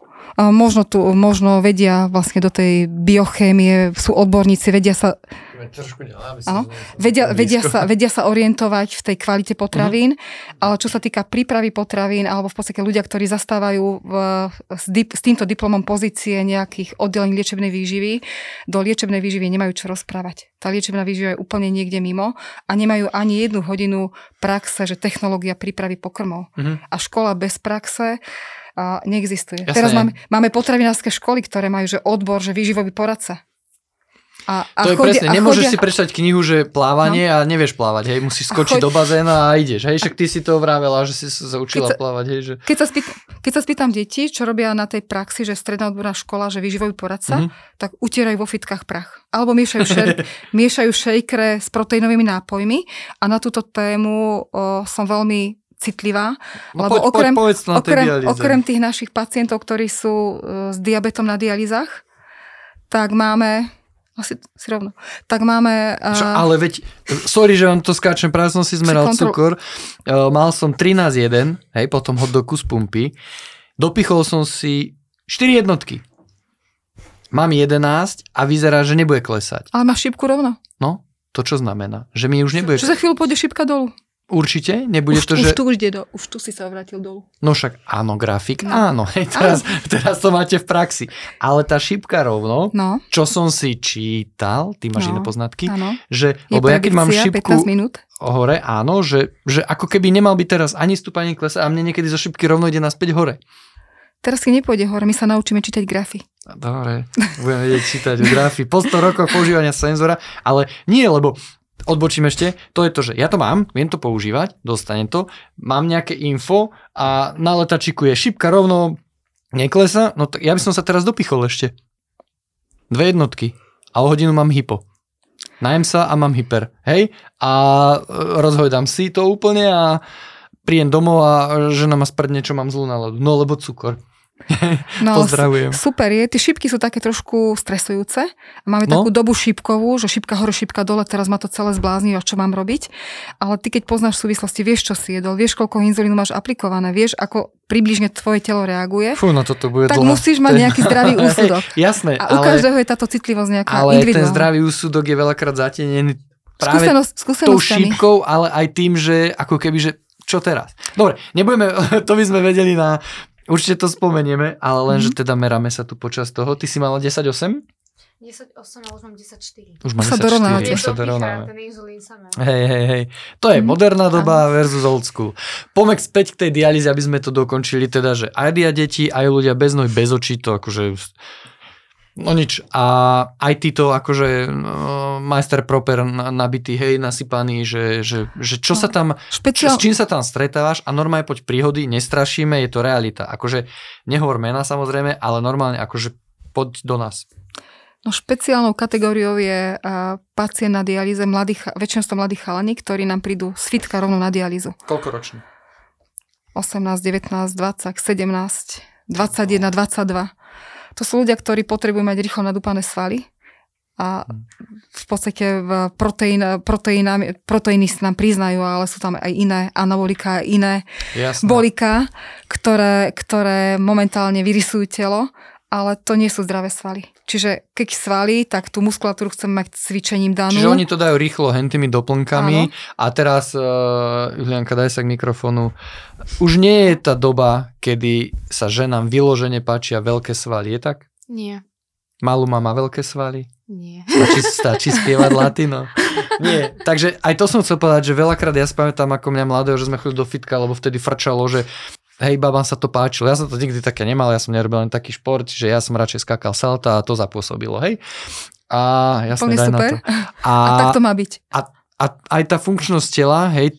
možno, tu, možno vedia vlastne do tej biochémie, sú odborníci, vedia sa Trošku ďalej, Áno. Vedia, vedia, sa, vedia sa orientovať v tej kvalite potravín, ale čo sa týka prípravy potravín, alebo v podstate ľudia, ktorí zastávajú v, s, dip, s týmto diplomom pozície nejakých oddelení liečebnej výživy, do liečebnej výživy nemajú čo rozprávať. Tá liečebná výživa je úplne niekde mimo a nemajú ani jednu hodinu praxe, že technológia prípravy pokrmov. Mhm. A škola bez praxe a neexistuje. Jasné. Teraz máme, máme potravinárske školy, ktoré majú že odbor, že výživový poradca. A, a to je chodia- presne, a nemôžeš chodia- si prečítať knihu, že plávanie a nevieš plávať, hej, musíš skočiť choď- do bazéna a ideš, hej, však ty si to vravela, že si sa zaučila Keď sa- plávať, hej, že... Keď sa, spýtam, keď sa spýtam detí, čo robia na tej praxi, že stredná odborná škola, že výživový poradca, Mhm. mm-hmm. tak utierajú vo fitkách prach. Alebo miešajú, šer, miešajú šejkre s proteínovými nápojmi a na túto tému o, som veľmi citlivá, No lebo poď, okrem, poď, povedz na okrem, dialýze. okrem tých našich pacientov, ktorí sú e, s diabetom na dialýzach, tak máme asi si rovno. Tak máme... Čo, Uh, ale veď, sorry, že vám to skáčem, práve som si zmeral kontrol- cukor. Uh, mal som 13,1, hej, potom hot dogu z pumpy. Dopichol som si 4 jednotky. Mám 11 a vyzerá, že nebude klesať. ale máš šipku rovno. No, to čo znamená? Že mi už nebude... Čo za chvíľu pôjde šipka dolu. Určite? Nebude Už, to, už že... tu už do, už tu si sa obrátil dolu. No však áno, grafik, No. áno. Hej, teraz, teraz to máte v praxi. Ale tá šipka rovno, No, čo som si čítal, ty máš No, iné poznatky, áno. že, Je lebo ja keď mám 15 minút. hore, áno, že, že ako keby nemal byť teraz ani stúpanie ani klesa a mne niekedy zo šipky rovno ide naspäť hore. Teraz si nepôjde hore, my sa naučíme čítať grafy. Dobre, budeme vedieť čítať grafy po 100 rokoch používania senzora, ale nie, lebo odbočím ešte, to je to, že ja to mám, viem to používať, dostanem to, mám nejaké info a na letačiku je šipka rovno neklesa, no tak ja by som sa teraz dopichol ešte. Dve jednotky a o hodinu mám hypo. Najem sa a mám hyper, hej? A e, rozhojdám si to úplne a príjem domov a žena ma sprdne, čo mám zlú náladu. No lebo cukor. No, Pozdravujem. Super je, tie šipky sú také trošku stresujúce. Máme No. takú dobu šipkovú, že šipka hore, šipka dole, teraz ma to celé zblázni, a čo mám robiť. Ale ty keď poznáš súvislosti, vieš, čo si jedol, vieš, koľko inzulínu máš aplikované, vieš, ako približne tvoje telo reaguje, Fú, no toto bude tak dlhá. musíš mať nejaký zdravý úsudok. Jasné, A u ale, každého je táto citlivosť nejaká ale ten individuálna. zdravý úsudok je veľakrát zatenený práve Skúsenosť, tou skúsenosťami. šípkou, ale aj tým, že ako keby, že čo teraz? Dobre, nebudeme, to by sme vedeli na, určite to spomenieme, ale len, Mhm. že teda meráme sa tu počas toho. Ty si mala 10,8? 10,8 a už mám 10,4. Už má Už sa 10,4, dorovnávate. už sa dorovnáva. ten inzulín sa. Hej, hej, hej. To je Mhm. moderná doba versus old school. Pomek späť k tej dialýze, aby sme to dokončili, teda, že aj dia deti, aj ľudia bez nohy, bez očí, to akože... No nič. A aj títo akože no, majster proper na- nabitý, hej, nasypaný, že, že, že čo No. sa tam, čo, s Špeciál... čím sa tam stretávaš a normálne poď príhody, nestrašíme, je to realita. Akože nehovor mena samozrejme, ale normálne akože poď do nás. No špeciálnou kategóriou je uh, pacient na dialýze, mladí, cha- väčšinou to mladí chalani, ktorí nám prídu z fitka rovno na dialýzu. Koľko ročný? 18, 19, 20, 17, 21, 22. To sú ľudia, ktorí potrebujú mať rýchlo nadúpané svaly a v podstate v proteín, proteínami, proteíny sa nám priznajú, ale sú tam aj iné, anabolika, iné Jasné. bolika, ktoré, ktoré momentálne vyrysujú telo, ale to nie sú zdravé svaly. Čiže keď svaly, tak tú muskulatúru chceme mať cvičením danú. Čiže oni to dajú rýchlo hentými doplnkami Áno. a teraz, uh, Julianka, daj sa k mikrofónu. Už nie je tá doba, kedy sa ženám vyložene páčia veľké svaly, je tak? Nie, Malú má veľké svaly? nie. Stačí, stačí spievať latino? Nie, takže aj to som chcel povedať, že veľakrát ja si pamätám ako mňa mladého, že sme chodili do fitka, lebo vtedy frčalo, že hej, babám sa to páčilo. Ja som to nikdy také nemal, ja som nerobil len taký šport, čiže ja som radšej skákal salta a to zapôsobilo, hej. A jasne, Úplne daj super. na to. A, A tak to má byť. a aj tá funkčnosť tela, hej,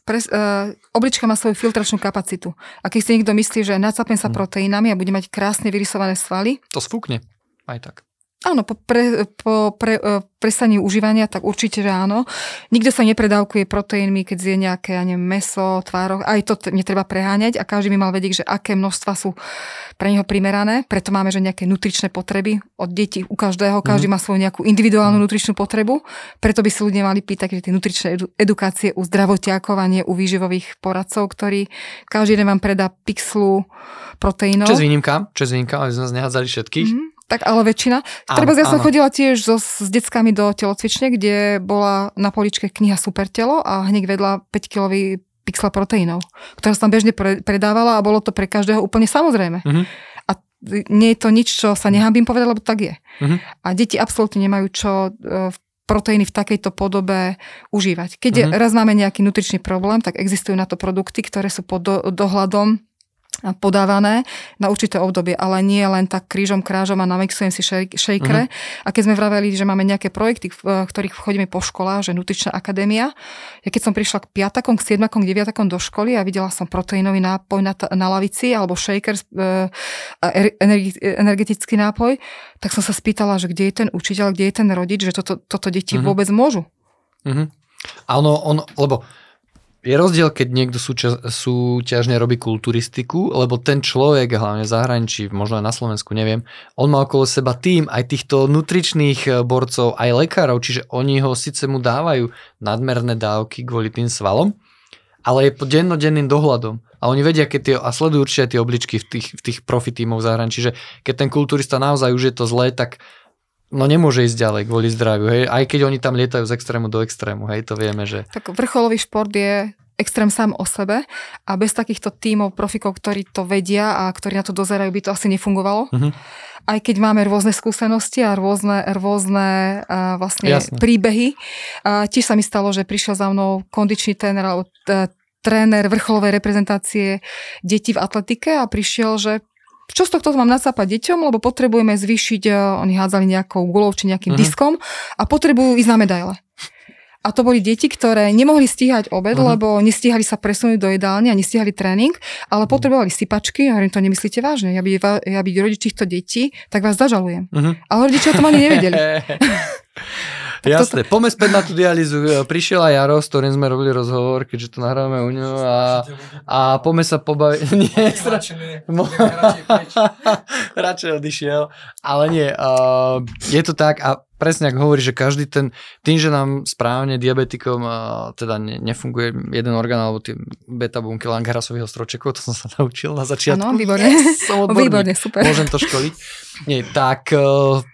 Pres, uh, oblička má svoju filtračnú kapacitu. A keď si niekto myslí, že nacapem sa Hm. proteínami a bude mať krásne vyrysované svaly, to sfúkne. Aj tak. Áno, po, pre, po pre, uh, prestaní užívania, tak určite, že áno. Nikto sa nepredávkuje proteínmi, keď zje nejaké, ja neviem, meso, tvároch. Aj to t- netreba preháňať a každý by mal vedieť, že aké množstva sú pre neho primerané. Preto máme, že nejaké nutričné potreby od detí u každého. Každý má svoju nejakú individuálnu nutričnú potrebu. Preto by si ľudia mali pýtať že tie nutričné edu- edukácie u zdravotiakov a nie u výživových poradcov, ktorí každý deň vám predá pixlu proteínov. Čes výnimka, čes výnimka, ale sme nás nehádzali všetkých. Mhm, tak ale väčšina. Áno, Treba ja som chodila tiež so, s deckami do telocvične, kde bola na poličke kniha Supertelo a hneď vedľa 5-kilový pixel proteínov, ktorá sa tam bežne pre, predávala a bolo to pre každého úplne samozrejme. Mhm. A nie je to nič, čo sa nehambím povedať, lebo tak je. Mhm. A deti absolútne nemajú čo e, proteíny v takejto podobe užívať. Keď Mhm. raz máme nejaký nutričný problém, tak existujú na to produkty, ktoré sú pod do, dohľadom podávané na určité obdobie, ale nie len tak krížom, krážom a namixujem si šej- šejkre. A keď sme vraveli, že máme nejaké projekty, v ktorých chodíme po školách, že Nutričná akadémia, ja keď som prišla k piatakom, k siedmakom, k deviatakom do školy a videla som proteínový nápoj na, na lavici alebo shaker, e, er- energetický nápoj, tak som sa spýtala, že kde je ten učiteľ, kde je ten rodič, že toto, toto deti Mhm. vôbec môžu. Mhm. A ono, ono, lebo je rozdiel, keď niekto súča- súťažne robí kulturistiku, lebo ten človek, hlavne v zahraničí, možno aj na Slovensku, neviem, on má okolo seba tým aj týchto nutričných eh, borcov, aj lekárov, čiže oni ho síce mu dávajú nadmerné dávky kvôli tým svalom, ale je pod dennodenným dohľadom. A oni vedia, keď tie, a sledujú určite tie obličky v tých, v tých profi tímov v zahraničí, že keď ten kulturista naozaj už je to zlé, tak no nemôže ísť ďalej kvôli zdraviu, hej, aj keď oni tam lietajú z extrému do extrému, hej, to vieme, že... Tak vrcholový šport je extrém sám o sebe a bez takýchto tímov profikov, ktorí to vedia a ktorí na to dozerajú, by to asi nefungovalo. Mhm. Aj keď máme rôzne skúsenosti a rôzne, rôzne uh, vlastne Jasné. príbehy. Uh, tiež sa mi stalo, že prišiel za mnou kondičný tréner alebo t- tréner vrcholovej reprezentácie detí v atletike a prišiel, že čo z tohto mám nacápať deťom, lebo potrebujeme zvýšiť, eh, oni hádzali nejakou gulou či nejakým mm-hmm. diskom a potrebujú ísť na medaile. A to boli deti, ktoré nemohli stíhať obed, uh-huh. lebo nestíhali sa presunúť do jedálne a nestíhali tréning, ale Mhm. potrebovali sypačky. Ja hovorím, to nemyslíte vážne. Ja byť, ja byť rodič týchto detí, tak vás zažalujem. Mhm. Ale rodičia to ani nevedeli. Jasné, poďme späť na tú dialýzu. Prišiel aj Jaro, s ktorým sme robili rozhovor, keďže to nahrávame u ňo a, a poďme sa pobaviť. Nie, stra... Mo- Radšej odišiel. Ale nie, uh, je to tak a presne ak hovorí, že každý ten, tým, že nám správne diabetikom uh, teda ne, nefunguje jeden orgán alebo tie beta bunky Langerhasových stročekov, to som sa naučil na začiatku. Áno, výborne. Yes, som. Výborne, super. Môžem to školiť. Nie, tak uh,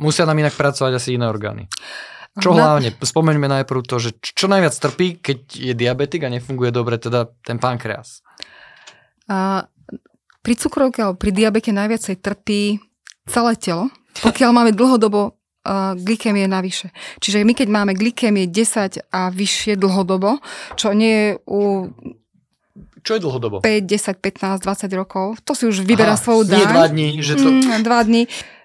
musia nám inak pracovať asi iné orgány. Čo hlavne? Spomeňme najprv to, že čo najviac trpí, keď je diabetik a nefunguje dobre teda ten pankreas. A pri cukrovke alebo pri diabete najviacej trpí celé telo, pokiaľ máme dlhodobo uh, glykémie navyše. Čiže my keď máme glykémie 10 a vyššie dlhodobo, čo nie je u Čo je dlhodobo? 5, 10, 15, 20 rokov, to si už vyberá Aha, svoju daň. Nie dva dní, že to... Mm, dva dní.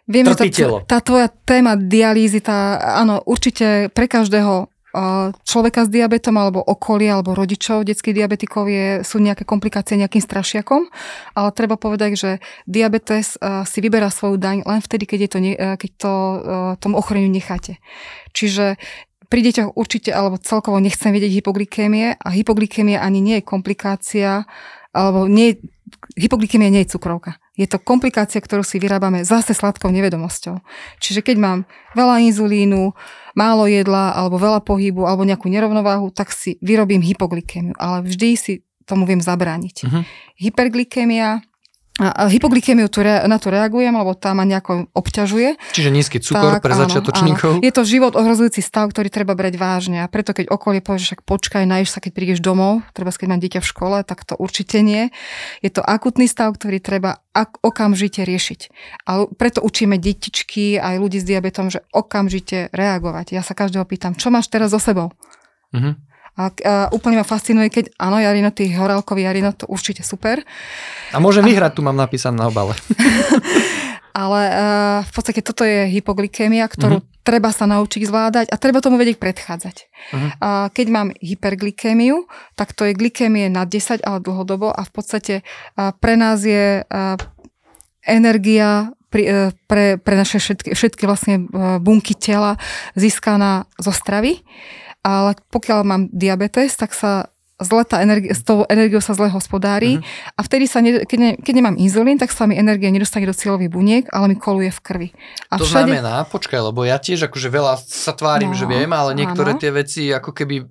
Viem, že Trpí tá, telo. tá tvoja téma dialýzy, tá, áno, určite pre každého človeka s diabetom alebo okolia alebo rodičov detských diabetikov je, sú nejaké komplikácie nejakým strašiakom, ale treba povedať, že diabetes si vyberá svoju daň len vtedy, keď, je to ne, keď to tomu ochoreniu necháte. Čiže pri deťoch určite, alebo celkovo nechcem vidieť hypoglykémie a hypoglykémia ani nie je komplikácia, alebo nie, hypoglykémia nie je cukrovka. Je to komplikácia, ktorú si vyrábame zase sladkou nevedomosťou. Čiže keď mám veľa inzulínu, málo jedla, alebo veľa pohybu, alebo nejakú nerovnováhu, tak si vyrobím hypoglykémiu. Ale vždy si tomu viem zabrániť. Mhm. Hyperglykémia, a, hypoglykémiu tu rea- na to reagujem, lebo tá ma nejako obťažuje. Čiže nízky cukor Tak, pre áno, začiatočníkov. áno. Je to život ohrozujúci stav, ktorý treba brať vážne. A preto, keď okolie povie, však počkaj, najíš sa, keď prídeš domov, treba keď mám dieťa v škole, tak to určite nie. Je to akutný stav, ktorý treba ak- okamžite riešiť. A preto učíme detičky aj ľudí s diabetom, že okamžite reagovať. Ja sa každého pýtam, čo máš teraz so sebou? Mhm. A, a úplne ma fascinuje, keď áno, Jarino, ty horálkový Jarino, to určite super. A môžem vyhrať, tu mám napísané na obale. Ale uh, v podstate toto je hypoglykémia, ktorú Mhm. treba sa naučiť zvládať a treba tomu vedieť predchádzať. Mhm. A keď mám hyperglykémiu, tak to je glykémie na 10, ale dlhodobo a v podstate uh, pre nás je uh, energia pri, uh, pre, pre naše všetky, všetky vlastne uh, bunky tela získaná zo stravy. Ale pokiaľ mám diabetes, tak sa zle tá energia, s tou energiou sa zle hospodári Mhm. a vtedy sa, ne, keď, ne, keď nemám inzulín, tak sa mi energia nedostane do cieľových buniek, ale mi koluje v krvi. A to znamená, počkaj, lebo ja tiež akože veľa sa tvárim, No, že viem, ale niektoré áno. tie veci ako keby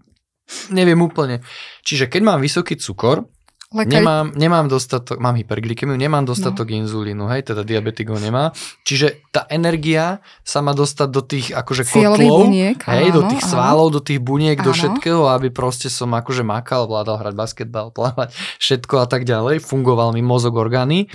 neviem úplne. Čiže keď mám vysoký cukor, Lekár, nemám, nemám dostatok, mám hyperglykemiu, nemám No. dostatok inzulínu, hej, teda diabetik ho nemá. Čiže tá energia sa má dostať do tých akože Cieľových kotlov, buniek, hej, do áno, tých áno. svalov, do tých buniek, do Áno. všetkého, aby proste som akože makal, vládal hrať basketbal, plávať, všetko a tak ďalej, fungoval mi mozog, orgány.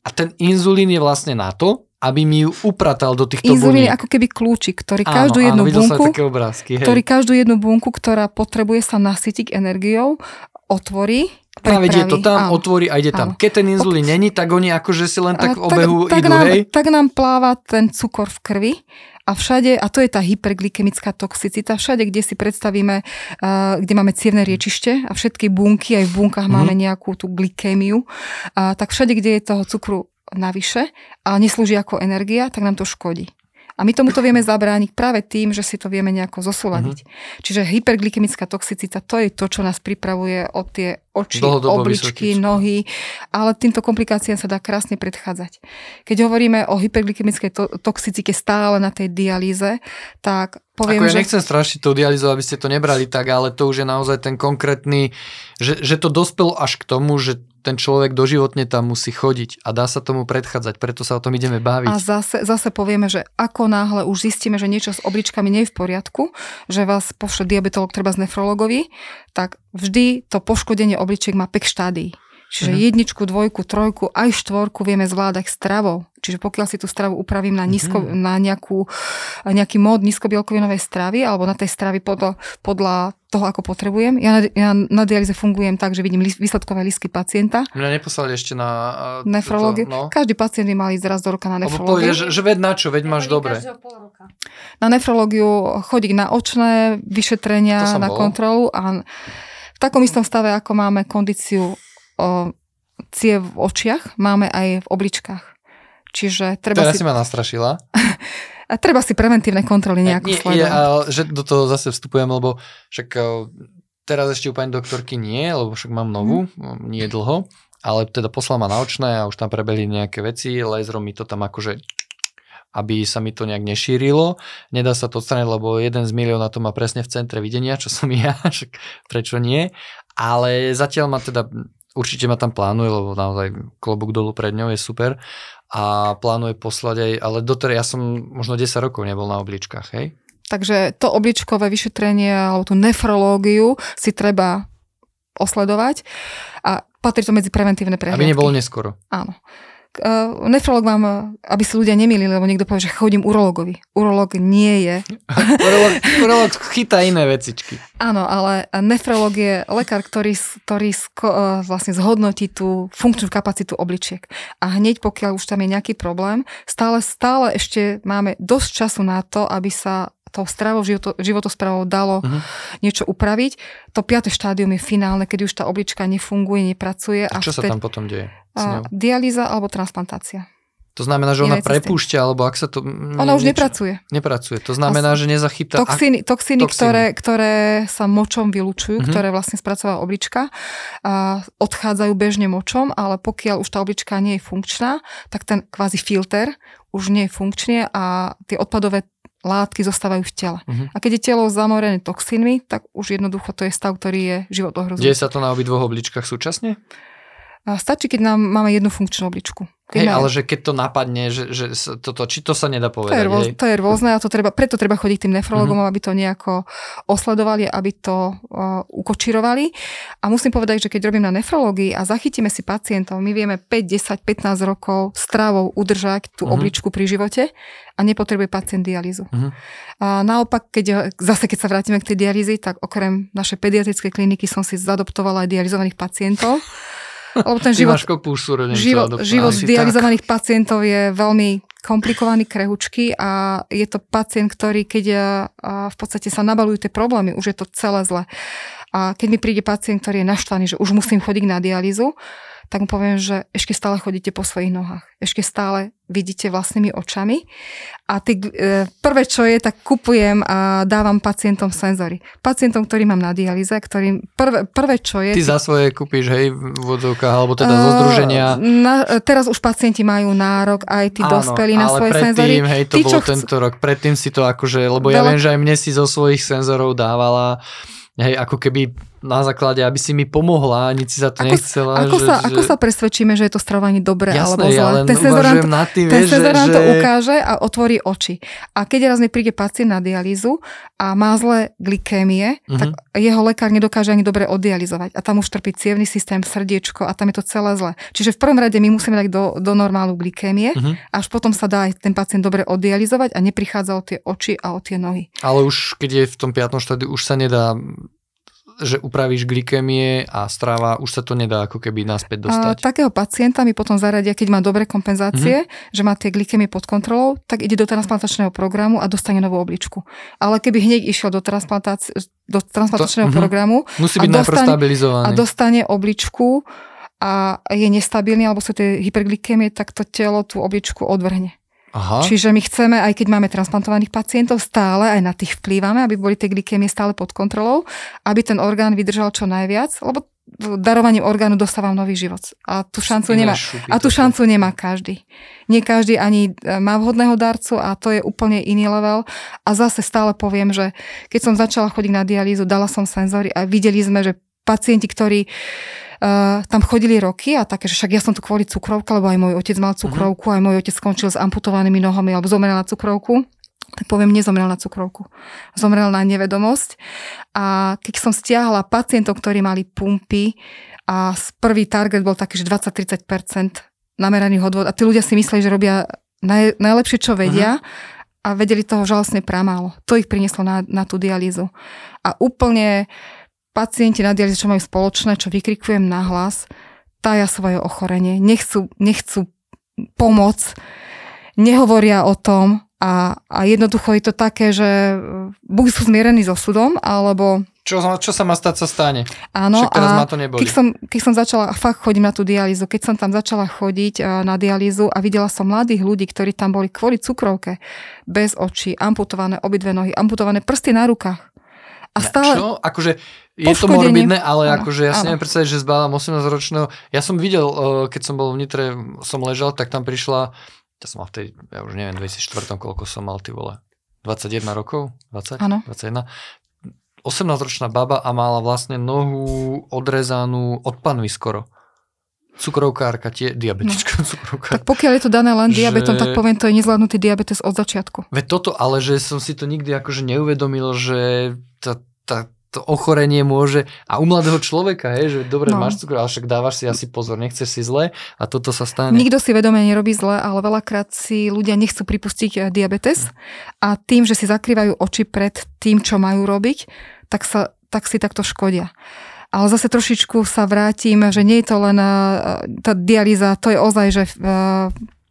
A ten inzulín je vlastne na to, aby mi ju upratal do týchto Inzulín buniek. ako keby kľúčik, ktorý Áno, každú áno, jednu bunku, také obrázky, hej. ktorý každú jednu bunku, ktorá potrebuje sa nasytiť energiou, otvorí, Práve ide to tam, Áno. otvorí a ide tam. Áno. Keď ten inzulín není, tak oni akože si len tak A obehu tak, idú, nám, hej. tak nám pláva ten cukor v krvi a všade, a to je tá hyperglykemická toxicita, všade, kde si predstavíme, uh, kde máme cievne riečište a všetky bunky, aj v bunkách Mhm. máme nejakú tú glykémiu, uh, tak všade, kde je toho cukru navyše a neslúži ako energia, tak nám to škodí. A my tomuto vieme zabrániť práve tým, že si to vieme nejako zosúľadiť. Mhm. Čiže hyperglykemická toxicita, to je to, čo nás pripravuje o tie oči, Dlhodobo obličky, vysoký nohy, ale týmto komplikáciám sa dá krásne predchádzať. Keď hovoríme o hyperglykemickej to- toxicite stále na tej dialýze, tak poviem, Ako ja že... nechcem strašiť tou dialýzou, aby ste to nebrali tak, ale to už je naozaj ten konkrétny, že, že to dospelo až k tomu, že ten človek doživotne tam musí chodiť a dá sa tomu predchádzať, preto sa o tom ideme baviť. A zase, zase povieme, že ako náhle už zistíme, že niečo s obličkami nie je v poriadku, že vás pošle diabetolog, treba z nefrologovi, tak vždy to poškodenie obličiek má 5 štádií. Čiže Mhm. jedničku, dvojku, trojku, aj štvorku vieme zvládať stravou. Čiže pokiaľ si tú stravu upravím na, nízko, Mhm. na nejakú, nejaký mód nízkobielkovinovej stravy alebo na tej stravy podľa, podľa toho, ako potrebujem. Ja na, ja na dialýze fungujem tak, že vidím lis- výsledkové lístky pacienta, Mňa neposlali ešte na... a, nefrológiu. No. Každý pacient by mal ísť raz do roka na nefrológiu. že, že ved na čo, veď máš Chodí dobre. na nefrológiu chodiť na očné vyšetrenia, na bol. kontrolu a v takom istom stave, ako máme kondíciu o, ciev v očiach, máme aj v obličkách. Čiže treba Teraz si, si ma nastrašila. a treba si preventívne kontroly nejako Nie, sledovať. a, že do toho zase vstupujem, lebo však a, teraz ešte u pani doktorky nie, lebo však mám novú, Mhm. nie dlho, ale teda poslal ma na očné a už tam prebehli nejaké veci, laserom mi to tam akože aby sa mi to nejak nešírilo. Nedá sa to odstrániť, lebo jeden z milióna to má presne v centre videnia, čo som ja, prečo nie. Ale zatiaľ ma teda, určite ma tam plánuje, lebo naozaj klobúk dolu pred ňou je super a plánuje poslať aj, ale doteraz ja som možno 10 rokov nebol na obličkách, hej? Takže to obličkové vyšetrenie alebo tú nefrológiu si treba osledovať a patrí to medzi preventívne prehliadky. Aby nebolo neskoro. Áno. Uh, nefrolog mám, eh, aby si ľudia nemýlili, lebo niekto povie, že chodím urologovi. Urolog nie je. urolog, urolog chytá iné vecičky. Áno, ale nefrolog je lekár, ktorý, ktorý sko, uh, vlastne zhodnotí tú funkčnú kapacitu obličiek. A hneď pokiaľ už tam je nejaký problém, stále, stále ešte máme dosť času na to, aby sa tou stravou, životo, životospravou dalo uh-huh. niečo upraviť. To piaté štádium je finálne, keď už tá oblička nefunguje, nepracuje. A čo sa tam potom deje? A, dialýza alebo transplantácia. To znamená, že ona prepúšťa, alebo ak sa to... Ona už niečo, nepracuje. Nepracuje. To znamená, že nezachytá... Toxíny, toxíny, toxíny. Ktoré, ktoré sa močom vylúčujú, mm-hmm. ktoré vlastne spracovala oblička, a odchádzajú bežne močom, ale pokiaľ už tá oblička nie je funkčná, tak ten kvázi filter už nie je funkčný a tie odpadové látky zostávajú v tele. Uh-huh. A keď je telo zamorené toxínmi, tak už jednoducho to je stav, ktorý je život ohrozujúci. Deje sa to na obidvoch obličkách súčasne? A stačí, keď nám máme jednu funkčnú obličku. Hej, ale že keď to napadne, že, že toto, či to sa nedá povedať. To je, rôz, to je rôzne a to treba, preto treba chodiť tým nefrologom, uh-huh. aby to nejako osledovali, aby to uh, ukočirovali. A musím povedať, že keď robím na nefrológii a zachytíme si pacientov, my vieme 5, 10, 15 rokov stravou udržať tú uh-huh. obličku pri živote a nepotrebuje pacient dialýzu. Uh-huh. A naopak, keď, zase keď sa vrátime k tej dialýzi, tak okrem našej pediatrickej kliniky som si zadoptovala aj dializovaných pacientov. Lebo ten život, život, život dializovaných pacientov je veľmi komplikovaný, krehučky a je to pacient, ktorý keď v podstate sa nabalujú tie problémy, už je to celé zle. A keď mi príde pacient, ktorý je naštvaný, že už musím chodiť na dialýzu, tak mu poviem, že ešte stále chodíte po svojich nohách. Ešte stále vidíte vlastnými očami. A ty, e, prvé, čo je, tak kupujem a dávam pacientom senzory. Pacientom, ktorý mám na dialýze, ktorým prvé, prvé, čo je... Ty ty, za svoje kúpiš, hej, v vodzovkách, alebo teda zo združenia. Na, teraz už pacienti majú nárok, aj tí Áno, dospelí na svoje predtým, senzory. hej, to tí, bolo tento chcú... rok. Predtým si to akože, lebo Veľa... ja viem, že aj mne si zo svojich senzorov dávala hej, ako keby na základe, aby si mi pomohla, ani si sa to ako, nechcela. Ako, že, sa, že... ako sa presvedčíme, že je to stravovanie dobré Jasné, alebo zlé? Ja ten senzorant, na tým, ten vieš, senzorant že, to ukáže a otvorí oči. A keď raz mi príde pacient na dialýzu a má zlé glikémie, uh-huh. tak jeho lekár nedokáže ani dobre oddializovať. A tam už trpí cievný systém, srdiečko a tam je to celé zle. Čiže v prvom rade my musíme dať do, do normálu glikémie, uh-huh. až potom sa dá aj ten pacient dobre oddializovať a neprichádza o tie oči a o tie nohy. Ale už keď je v tom piatnom štádiu, už sa nedá že upravíš glykemie a strava, už sa to nedá ako keby naspäť dostať. A, takého pacienta mi potom zaradia, keď má dobré kompenzácie, mm-hmm. že má tie glykemie pod kontrolou, tak ide do transplantačného programu a dostane novú obličku. Ale keby hneď išiel do, transplantácie, do transplantačného to, mm-hmm. programu Musí byť a dostane, a dostane obličku a je nestabilný, alebo sú tie hyperglykémie, tak to telo tú obličku odvrhne. Aha. Čiže my chceme, aj keď máme transplantovaných pacientov, stále aj na tých vplývame, aby boli tie glikémie stále pod kontrolou, aby ten orgán vydržal čo najviac, lebo darovaním orgánu dostávam nový život. A tú šancu, nemá, a tú šancu nemá každý. Nie každý ani e, má vhodného darcu a to je úplne iný level. A zase stále poviem, že keď som začala chodiť na dialýzu, dala som senzory a videli sme, že pacienti, ktorí Uh, tam chodili roky a také, že však ja som tu kvôli cukrovke, lebo aj môj otec mal cukrovku, uh-huh. aj môj otec skončil s amputovanými nohami alebo zomrel na cukrovku tak poviem, nezomrel na cukrovku. Zomrel na nevedomosť. A keď som stiahla pacientov, ktorí mali pumpy a prvý target bol taký, že 20-30% nameraných odvod a tí ľudia si mysleli, že robia naj, najlepšie, čo vedia uh-huh. a vedeli toho žalostne pramálo. To ich prinieslo na, na tú dialýzu. A úplne pacienti na dialýze, čo majú spoločné, čo vykrikujem na hlas, tája svoje ochorenie, nechcú, nechcú pomoc, nehovoria o tom a, a jednoducho je to také, že buď sú zmierení so súdom, alebo... Čo, čo sa má stať, sa stane. Áno, Však teraz a ma to neboli. Keď som, keď som začala, fakt chodím na tú dialýzu, keď som tam začala chodiť na dialýzu a videla som mladých ľudí, ktorí tam boli kvôli cukrovke, bez očí, amputované obidve nohy, amputované prsty na rukách. A stále... Čo? Akože je to morbidné, ale áno, akože ja si neviem predstaviť, že zbávam 18-ročného. Ja som videl, eh, keď som bol v Nitre, som ležal, tak tam prišla, ja som mal vtedy, ja už neviem, 2004, koľko som mal, ty vole, 21 rokov? 20? Áno. 21. 18-ročná baba a mala vlastne nohu odrezanú od panvy skoro. cukrovkárka, tie, diabetička, no. cukrovkárka. Tak pokiaľ je to dané len Že- diabetom, tak poviem, to je nezvládnutý diabetes od začiatku. Veď toto, ale že som si to nikdy akože neuvedomil, že tá, tá, to ochorenie môže, a u mladého človeka, hej, že dobre, No. máš cukor, ale však dávaš si asi pozor, nechceš si zle a toto sa stane. Nikto si vedome nerobí zle, ale veľakrát si ľudia nechcú pripustiť eh, diabetes a tým, že si zakrývajú oči pred tým, čo majú robiť, tak, sa, tak si takto škodia. Ale zase trošičku sa vrátim, že nie je to len eh, tá dialýza, to je ozaj, že eh,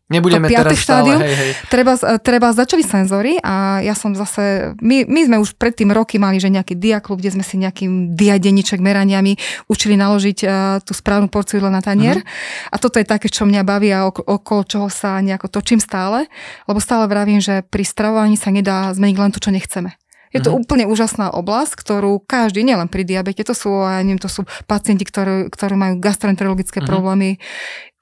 Nebudeme to piate teraz stále, štádium? hej, hej. treba, treba začali senzory a ja som zase, my, my sme už predtým roky mali, že nejaký diaklub, kde sme si nejakým diadeniček meraniami učili naložiť uh, tú správnu porciu na tanier. A toto je také, čo mňa baví a ok- okolo čoho sa nejako točím stále, lebo stále vravím, že pri stravovaní sa nedá zmeniť len to, čo nechceme. Je to Mhm. úplne úžasná oblasť, ktorú každý, nielen pri diabete, to sú, ja neviem, to sú pacienti, ktorí, ktorí majú gastroenterologické Mhm. problémy,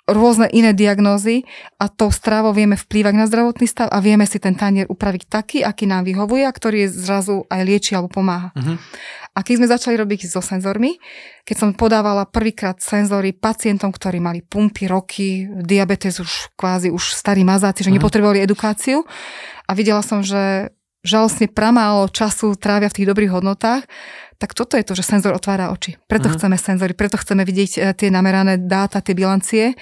rôzne iné diagnózy a tou stravou vieme vplývať na zdravotný stav a vieme si ten tanier upraviť taký, aký nám vyhovuje a ktorý je zrazu aj lieči alebo pomáha. Mhm. A keď sme začali robiť so senzormi, keď som podávala prvýkrát senzory pacientom, ktorí mali pumpy, roky, diabetes už kvázi už starí mazáci, že Mhm. nepotrebovali edukáciu a videla som, že žalostne pramálo času trávia v tých dobrých hodnotách, tak toto je to, že senzor otvára oči. Preto Mhm. chceme senzory, preto chceme vidieť e, tie namerané dáta, tie bilancie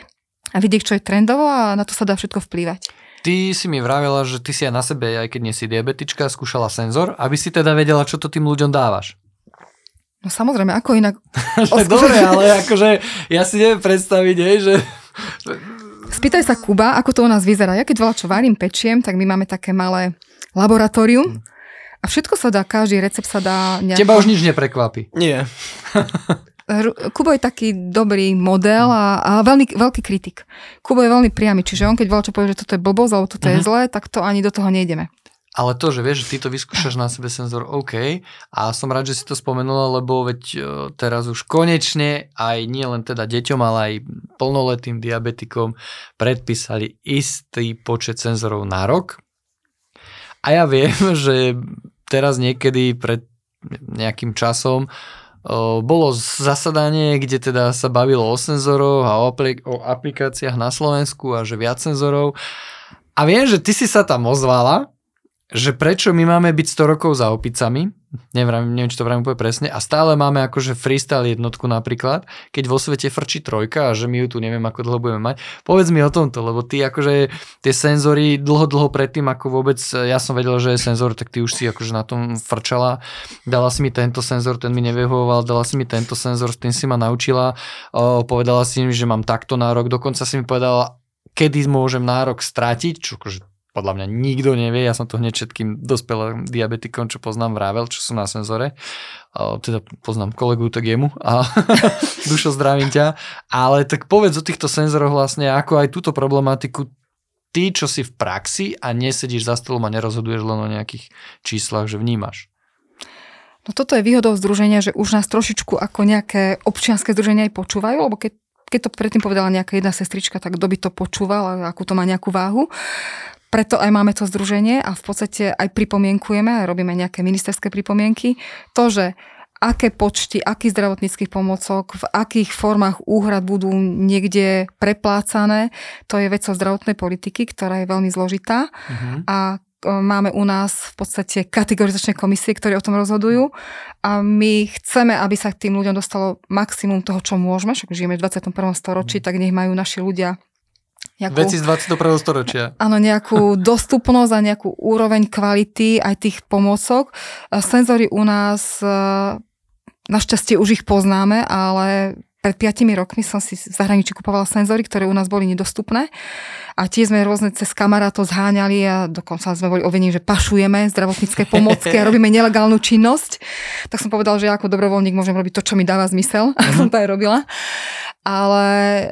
a vidieť, čo je trendovo a na to sa dá všetko vplývať. Ty si mi vravela, že ty si aj na sebe, aj keď nie si diabetička, skúšala senzor, aby si teda vedela, čo to tým ľuďom dávaš. No samozrejme, ako inak. Že Dobre, ale akože ja si neviem predstaviť, hej, že... Spýtaj sa Kuba, ako to u nás vyzerá. Ja keď veľa čo varím, pečiem, tak my máme také malé laboratórium a všetko sa dá, každý recept sa dá nejako... Teba už nič neprekvapí. Nie. Kubo je taký dobrý model a, a veľmi veľký kritik. Kubo je veľmi priamy, čiže on keď veľa čo povie, že toto je blbosť alebo toto je Mhm. zlé, tak to ani do toho nejdeme. Ale to, že vieš, že ty to vyskúšaš na sebe senzor, OK. A som rád, že si to spomenula, lebo veď e, teraz už konečne aj nie len teda deťom, ale aj plnoletým diabetikom predpísali istý počet senzorov na rok. A ja viem, že teraz niekedy pred nejakým časom o, bolo zasadanie, kde teda sa bavilo o senzoroch a o, aplik- o aplikáciách na Slovensku a že viac senzorov. A viem, že ty si sa tam ozvala, že prečo my máme byť 100 rokov za opicami, neviem, neviem či to vravím úplne presne, a stále máme akože freestyle jednotku napríklad, keď vo svete frčí trojka a že my ju tu neviem ako dlho budeme mať. Povedz mi o tomto, lebo ty akože tie senzory dlho, dlho predtým, ako vôbec ja som vedel, že je senzor, tak ty už si akože na tom frčala. Dala si mi tento senzor, ten mi nevyhovoval, dala si mi tento senzor, s tým si ma naučila, o, povedala si mi, že mám takto nárok, dokonca si mi povedala, kedy môžem nárok strátiť, čo akože podľa mňa nikto nevie, ja som to hneď všetkým dospelým diabetikom, čo poznám vravel, čo sú na senzore, teda poznám kolegu, tak jemu a dušo zdravím ťa, ale tak povedz o týchto senzoroch vlastne, ako aj túto problematiku ty, čo si v praxi a nesedíš za stolom a nerozhoduješ len o nejakých číslach, že vnímaš. No toto je výhodou združenia, že už nás trošičku ako nejaké občianske združenia aj počúvajú, lebo keď, keď to predtým povedala nejaká jedna sestrička, tak kto by to počúval a akú to má nejakú váhu. Preto aj máme to združenie a v podstate aj pripomienkujeme, aj robíme nejaké ministerské pripomienky. To, že aké počty, akých zdravotníckých pomocok, v akých formách úhrad budú niekde preplácané, to je vecou zdravotnej politiky, ktorá je veľmi zložitá Mhm. a e, máme u nás v podstate kategorizačné komisie, ktoré o tom rozhodujú a my chceme, aby sa k tým ľuďom dostalo maximum toho, čo môžeme, však žijeme v 21. storočí, tak nech majú naši ľudia nejakú, Veci z 21. storočia. áno, nejakú dostupnosť a nejakú úroveň kvality aj tých pomôcok. E, Senzory u nás, e, našťastie už ich poznáme, ale pred 5 rokmi som si v zahraničí kupovala senzory, ktoré u nás boli nedostupné a tie sme rôzne cez kamarátov zháňali a dokonca sme boli ovenení, že pašujeme zdravotnícke pomocky a robíme nelegálnu činnosť. Tak som povedal, že ja ako dobrovoľník môžem robiť to, čo mi dáva zmysel. A som to aj robila. Ale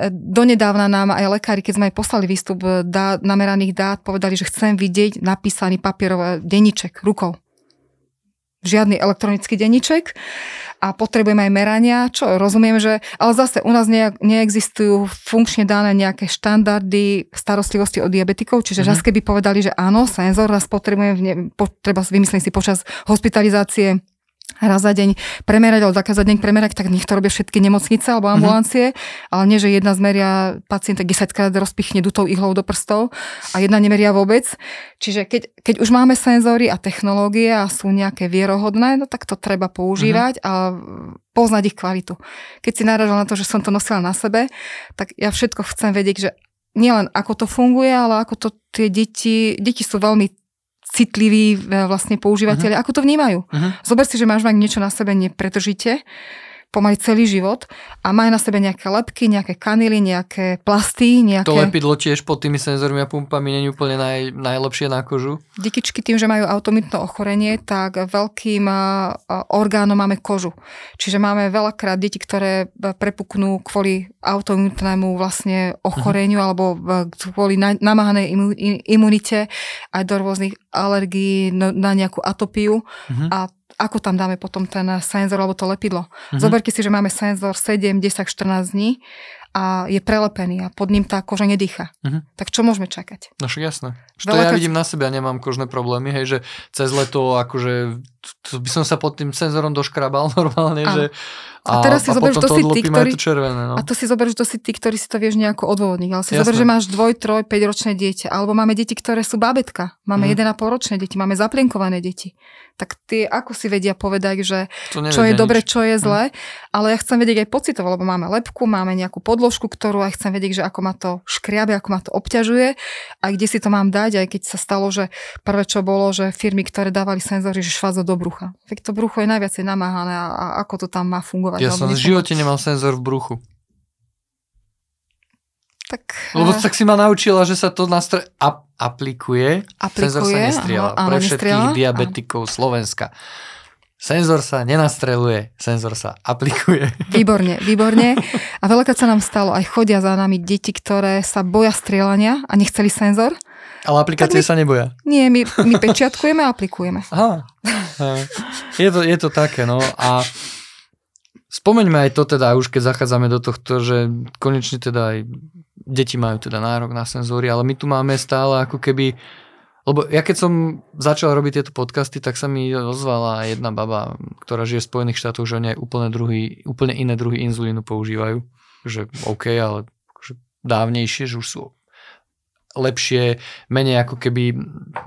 donedávna nám aj lekári, keď sme aj poslali výstup dá, nameraných dát, povedali, že chcem vidieť napísaný papierový denníček rukou. Žiadny elektronický denníček a potrebujeme aj merania, čo rozumiem, že, ale zase u nás ne, neexistujú funkčne dané nejaké štandardy starostlivosti od diabetikov, čiže mm-hmm. keby povedali, že áno, senzor raz potrebujem, ne, po, treba vymyslieť si počas hospitalizácie raz za deň premerať, alebo dvakrát za deň premerať, tak nech to robia všetky nemocnice alebo Mhm. ambulancie, mm-hmm. ale nie, že jedna zmeria pacienta 10 krát rozpichne dutou ihlou do prstov a jedna nemeria vôbec. Čiže keď, keď už máme senzory a technológie a sú nejaké vierohodné, no tak to treba používať mm-hmm. a poznať ich kvalitu. Keď si naražal na to, že som to nosila na sebe, tak ja všetko chcem vedieť, že nielen ako to funguje, ale ako to tie deti, deti sú veľmi citliví e, vlastne používateľi, uh-huh. ako to vnímajú. Mhm. Zober si, že máš mať niečo na sebe nepretržite, pomaly celý život a majú na sebe nejaké lepky, nejaké kanily, nejaké plasty, nejaké... To lepidlo tiež pod tými senzormi a pumpami nie je úplne naj, najlepšie na kožu. Detičky tým, že majú automitné ochorenie, tak veľkým orgánom máme kožu. Čiže máme veľakrát deti, ktoré e, prepuknú kvôli autoimunitnému vlastne ochoreniu uh-huh. alebo v- kvôli na, namáhanej imunite aj do rôznych alergií, no, na nejakú atopiu Mhm. a ako tam dáme potom ten senzor alebo to lepidlo. Mhm. Zoberte si, že máme senzor 7, 10, 14 dní a je prelepený a pod ním tá koža nedýcha. Mhm. Tak čo môžeme čakať? No však jasné. Že to ja vidím na sebe, ja nemám kožné problémy, hej, že cez leto akože to by som sa pod tým senzorom doškrabal normálne, Áno. že A teraz si zober, že potom to si ty, a ktorý- to červené, no. A to si zober, že to si ty, ktorý si to vieš nejako odôvodniť. Ale si Jasné. zober, že máš dvoj, troj, 5 ročné dieťa. Alebo máme deti, ktoré sú bábetka. Máme Mhm. 1,5 ročné deti. Máme zaplienkované deti. Tak tie ako si vedia povedať, že čo je dobre, čo je zlé. Ale ja chcem vedieť aj pocitovo, lebo máme lepku, máme nejakú podložku, ktorú aj chcem vedieť, že ako ma to škriabe, ako ma to obťažuje a kde si to mám dať, aj keď sa stalo, že prvé čo bolo, že firmy, ktoré dávali senzory, že švádzo do brucha. Tak to brucho je najviacej namáhané a, a ako to tam má fungovať. Ja som v živote nemal senzor v bruchu. Tak, Lebo eh, tak si ma naučila, že sa to nastre... ap- aplikuje. Senzor sa aplikuje. nestrieľa. áno, Pre všetkých nestrieľa, diabetikov Slovenska. Senzor sa nenastreluje, senzor sa aplikuje. Výborne, výborne. A veľakrát sa nám stalo, aj chodia za nami deti, ktoré sa boja strieľania a nechceli senzor. Ale aplikácie my- sa neboja. Nie, my, my pečiatkujeme a aplikujeme. Aha. Je to, je to také, no. A spomeňme aj to teda, už keď zachádzame do tohto, že konečne teda aj deti majú teda nárok na senzory, ale my tu máme stále ako keby lebo ja keď som začal robiť tieto podcasty, tak sa mi ozvala jedna baba, ktorá žije v Spojených štátoch, že oni aj úplne, druhý, úplne iné druhy inzulínu používajú. Že OK, ale akože dávnejšie, že už sú lepšie, menej ako keby,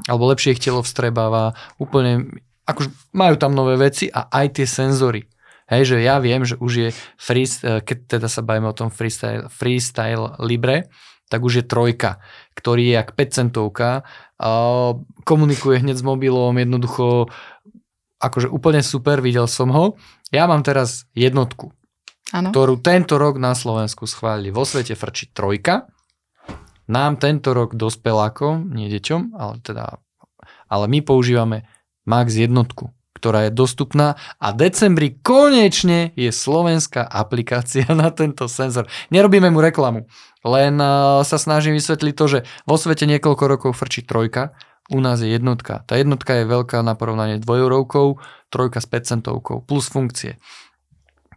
alebo lepšie ich telo vstrebáva, úplne, akože majú tam nové veci a aj tie senzory. Hej, že ja viem, že už je free, keď teda sa bavíme o tom freestyle, freestyle Libre, tak už je trojka, ktorý je jak 5 centovka, komunikuje hneď s mobilom, jednoducho, akože úplne super, videl som ho. Ja mám teraz jednotku, Áno. ktorú tento rok na Slovensku schválili. Vo svete frčí trojka. Nám tento rok dospelákom, nie deťom, ale teda, ale my používame Max jednotku, ktorá je dostupná a decembri konečne je slovenská aplikácia na tento senzor. Nerobíme mu reklamu, len uh, sa snažím vysvetliť to, že vo svete niekoľko rokov frčí trojka, u nás je jednotka. Tá jednotka je veľká na porovnanie dvojeurovkou, trojka s 5 centovkou, plus funkcie.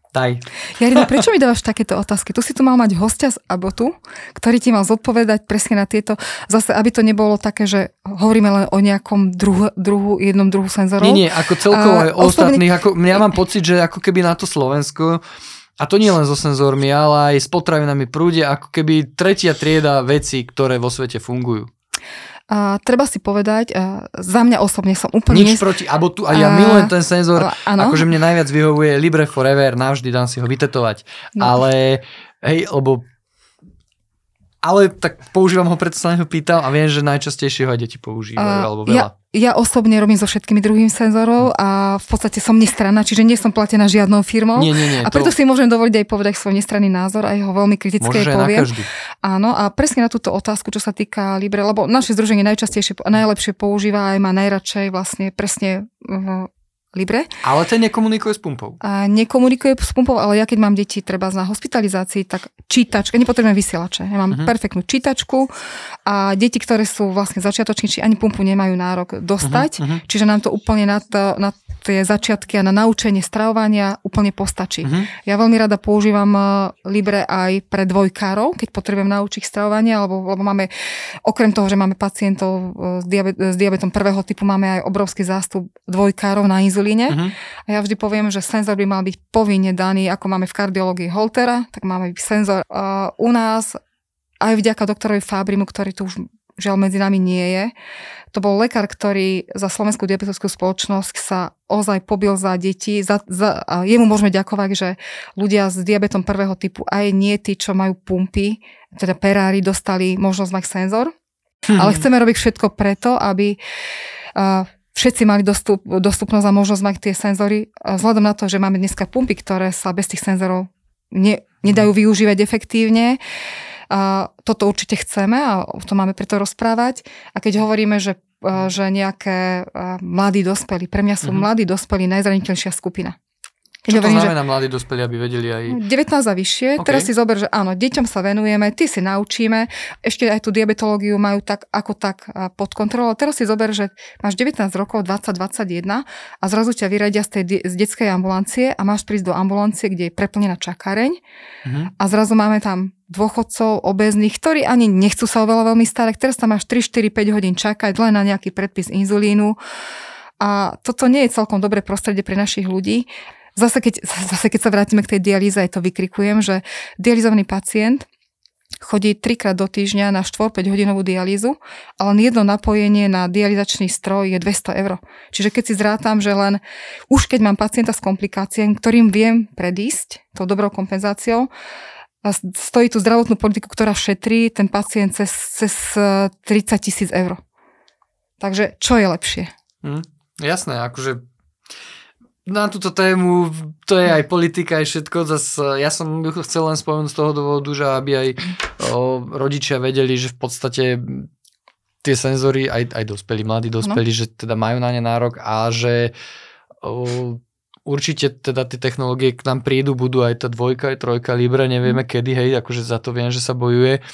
Daj. Jarina, prečo mi dávaš takéto otázky? Tu si tu mal mať hostia z Abotu, ktorý ti mal zodpovedať presne na tieto, zase aby to nebolo také, že hovoríme len o nejakom druhu, druhu jednom druhu senzorov. Nie, nie, ako celkovo aj osobný- ostatných, ako, ja mám pocit, že ako keby na to Slovensko, a to nie len so senzormi, ale aj s potravinami prúde, ako keby tretia trieda vecí, ktoré vo svete fungujú. A treba si povedať, a za mňa osobne som úplne... Nič nes- proti Abotu a ja A- milujem ten senzor, ale áno. akože mne najviac vyhovuje Libre Forever, navždy dám si ho vytetovať. No. Ale, hej, lebo ale tak používam ho, preto sa na neho pýtal a viem, že najčastejšie ho aj deti používajú, A alebo ja, veľa. ja osobne robím so všetkými druhými senzorov a v podstate som nestranná, čiže nie som platená žiadnou firmou. Nie, nie, nie. a preto si môžem dovoliť aj povedať svoj nestranný názor a jeho veľmi kritické Môžeš poviem. každý. Áno, a presne na túto otázku, čo sa týka Libre, lebo naše združenie najčastejšie, najlepšie používa aj má najradšej vlastne presne uh, Libre. Ale ten nekomunikuje s pumpou. A nekomunikuje s pumpou, ale ja keď mám deti treba na hospitalizácii, tak čítačka, nepotrebujem vysielače. Ja mám uh-huh. perfektnú čítačku a deti, ktoré sú vlastne začiatočníci, ani pumpu nemajú nárok dostať, mhm. čiže nám to úplne na, to, na tie začiatky a na naučenie stravovania úplne postačí. Mhm. Ja veľmi rada používam eh, Libre aj pre dvojkárov, keď potrebujem naučiť stravovanie, alebo, lebo máme, okrem toho, že máme pacientov eh, s, diabet, s diabetom prvého typu, máme aj obrovský zástup dvojkárov na inzulíne. Mhm. A ja vždy poviem, že senzor by mal byť povinne daný, ako máme v kardiológii Holtera, tak máme senzor uh, u nás, aj vďaka doktorovi Fabrimu, ktorý tu už žiaľ medzi nami nie je. To bol lekár, ktorý za Slovenskú diabetickú spoločnosť sa ozaj pobil za deti. Za, za, a jemu môžeme ďakovať, že ľudia s diabetom prvého typu, aj nie tí, čo majú pumpy, teda perári, dostali možnosť mať senzor. Ale chceme robiť všetko preto, aby uh, všetci mali dostup, dostupnosť a možnosť mať tie senzory. Vzhľadom na to, že máme dneska pumpy, ktoré sa bez tých senzorov ne, nedajú využívať efektívne, a toto určite chceme a o tom máme preto rozprávať. A keď hovoríme, že, a, že nejaké a, mladí dospelí, pre mňa sú Mhm. mladí dospelí najzraniteľnejšia skupina. Keď Čo to hovorím, že znamená mladí dospelí, aby vedeli aj... 19 a vyššie. OK. Teraz si zober, že áno, deťom sa venujeme, ty si naučíme, ešte aj tú diabetológiu majú tak ako tak a, pod kontrolou. Teraz si zober, že máš 19 rokov, 20-21 a zrazu ťa vyradia z tej z detskej ambulancie a máš prísť do ambulancie, kde je preplnená čakareň Mhm. a zrazu máme tam dôchodcov, obezných, ktorí ani nechcú sa oveľa veľmi starať. Teraz tam máš 3, 4, 5 hodín čakať len na nejaký predpis inzulínu. A toto nie je celkom dobré prostredie pre našich ľudí. Zase keď, zase keď sa vrátime k tej dialýze, aj to vykrikujem, že dializovaný pacient chodí trikrát do týždňa na 4-5 hodinovú dialýzu a len jedno napojenie na dializačný stroj je 200 eur. Čiže keď si zrátam, že len už keď mám pacienta s komplikáciami, ktorým viem predísť tou dobrou kompenzáciou, a stojí tu zdravotnú politiku, ktorá šetrí ten pacient cez, cez eh, 30 tisíc eur. Takže čo je lepšie? Hm, jasné, akože na túto tému, to je aj politika, aj všetko. Zas, ja som chcel len spomenúť z toho dôvodu, že aby aj o, rodičia vedeli, že v podstate tie senzory, aj, aj dospelí, mladí dospelí, že teda majú na ne nárok a že o, určite teda tie technológie k nám prídu, budú aj tá dvojka, aj trojka, Libre, nevieme kedy, hej, akože za to viem, že sa bojuje,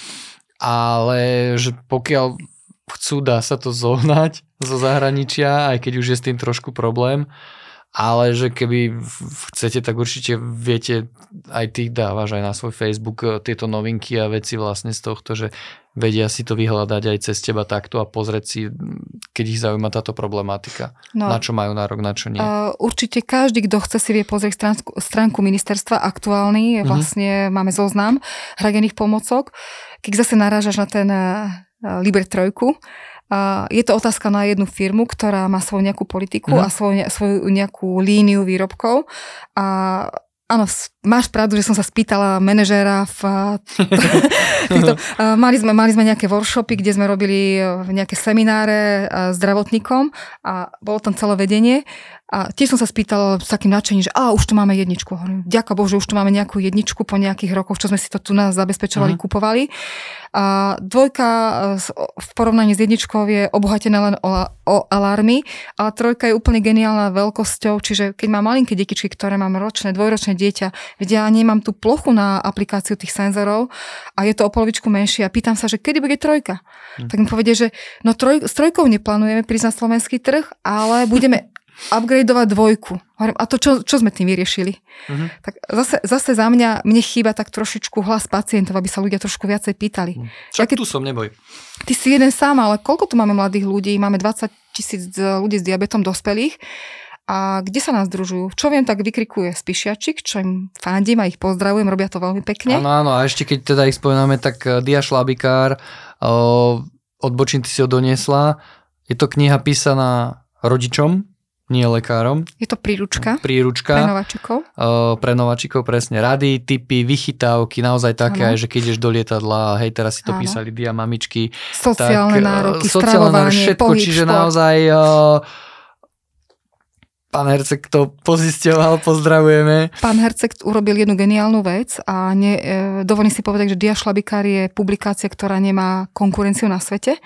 ale že pokiaľ chcú, dá sa to zohnať zo zahraničia, aj keď už je s tým trošku problém, ale že keby chcete, tak určite viete, aj ty dávaš aj na svoj Facebook eh, tieto novinky a veci vlastne z tohto, že vedia si to vyhľadať aj cez teba takto a pozrieť si, mm, keď ich zaujíma táto problematika. No, Na čo majú nárok, na čo nie. Uh, určite každý, kto chce si vie pozrieť stránku, stránku ministerstva aktuálny, Mhm. mm-hmm. vlastne máme zoznam hradených pomocok. Keď zase narážaš na ten uh, Liber trojku, uh, je to otázka na jednu firmu, ktorá má svoju nejakú politiku mm-hmm. a svoju, svoju nejakú líniu výrobkov a Áno, máš pravdu, že som sa spýtala manažéra v... týchto, mali, sme, mali sme nejaké workshopy, kde sme robili uh, nejaké semináre uh, zdravotníkom a bolo tam celé vedenie a tiež som sa spýtala s takým nadšením, že a už tu máme jedničku. Hovorím, ďaká Bohu, že už tu máme nejakú jedničku po nejakých rokoch, čo sme si to tu nás zabezpečovali, Mhm. kupovali. A dvojka v porovnaní s jedničkou je obohatená len o, o alarmy, ale trojka je úplne geniálna veľkosťou, čiže keď mám malinké detičky, ktoré mám ročné, dvojročné dieťa, vedia, ja nemám tú plochu na aplikáciu tých senzorov a je to o polovičku menšie a pýtam sa, že kedy bude trojka. Hm. Tak mi povedie, že no troj, s trojkou neplánujeme prísť na slovenský trh, ale budeme upgradeovať dvojku. Hovorím, a to čo, čo sme tým vyriešili? Mhm. Tak zase, zase za mňa, mne chýba tak trošičku hlas pacientov, aby sa ľudia trošku viacej pýtali. Však keď- tu som, neboj. Ty si jeden sám, ale koľko tu máme mladých ľudí? Máme 20 tisíc ľudí s diabetom dospelých. A kde sa nás družujú? Čo viem, tak vykrikuje Spišiačik, čo im fandím a ich pozdravujem, robia to veľmi pekne. Áno, áno, a ešte keď teda ich spomíname, tak eh, Dia Šlabikár, o, od Bočin ty si ho doniesla. Je to kniha písaná rodičom, nie lekárom. Je to príručka pre Príručka nováčikov. o, pre nováčikov presne. Rady, typy, vychytávky, naozaj také, aj, že keď ideš do lietadla, hej, teraz si to Áno. písali Dia mamičky. Sociálne tak, nároky, sociálne nároky, všetko, pohyb, čiže šport. naozaj o, pán Hercek to pozisťoval, pozdravujeme. Pán Herceg urobil jednu geniálnu vec a ne, e, dovolím si povedať, že Dia Šlabikár je publikácia, ktorá nemá konkurenciu na svete.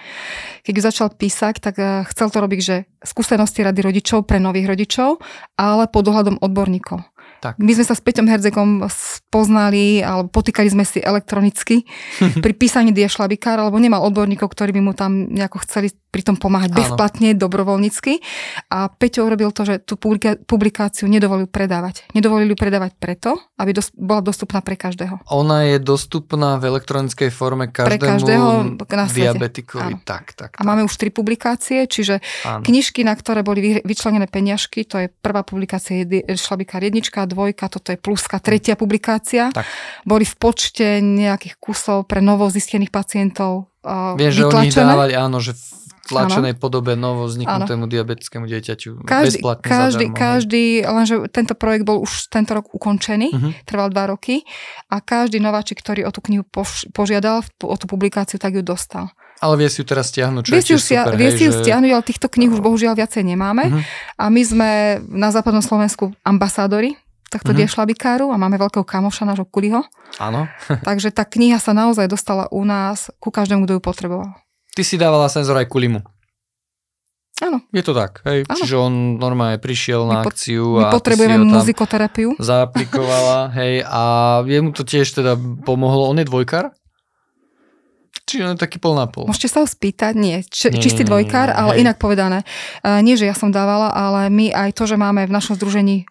Keď ju začal písať, tak e, chcel to robiť, že skúsenosti rady rodičov pre nových rodičov, ale pod ohľadom odborníkov. Tak. My sme sa s Peťom Herzekom spoznali, alebo potýkali sme si elektronicky pri písaní diašlabikára, lebo nemal odborníkov, ktorí by mu tam nejako chceli pri tom pomáhať Áno. bezplatne, dobrovoľnícky. A Peťo urobil to, že tú publikáciu nedovolil predávať. Nedovolil ju predávať preto, aby dos- bola dostupná pre každého. Ona je dostupná v elektronickej forme každému každého na diabetikovi. Áno. Tak, tak, A máme už tri publikácie, čiže Áno. knižky, na ktoré boli vy- vyčlenené peniažky, to je prvá publikácia jedi- šlabikár jednička, dvojka, toto je pluska, tretia publikácia. Tak. Boli v počte nejakých kusov pre novo zistených pacientov uh, Viem, že oni dávali, áno, že v tlačenej podobe novo vzniknutému diabetickému dieťaťu Každý, bezplatne každý, zadarmo. každý, lenže tento projekt bol už tento rok ukončený, Mhm. trval dva roky a každý nováčik, ktorý o tú knihu poš- požiadal, o tú publikáciu, tak ju dostal. Ale vie si ju teraz stiahnuť, čo Vie je tiež stia- super, vie hej, si ju že- stiahnuť, ale týchto kníh už bohužiaľ viacej nemáme. Mhm. A my sme na západnom Slovensku ambasádori tohto Mhm. diešlabikáru a máme veľkého kamoša, nášho Kuliho. Áno. Takže tá kniha sa naozaj dostala u nás ku každému, kto ju potreboval. Ty si dávala senzor aj kulimu. Áno. Je to tak, hej? Áno. Čiže on normálne prišiel na My pot- akciu My a potrebujeme muzikoterapiu. zaaplikovala, hej, a jemu to tiež teda pomohlo. On je dvojkar? Čiže on je taký pol na pol. Môžete sa ho spýtať, nie, č- Nie, čistý dvojkár, ale hej. inak povedané. Uh, nie, že ja som dávala, ale my aj to, že máme v našom združení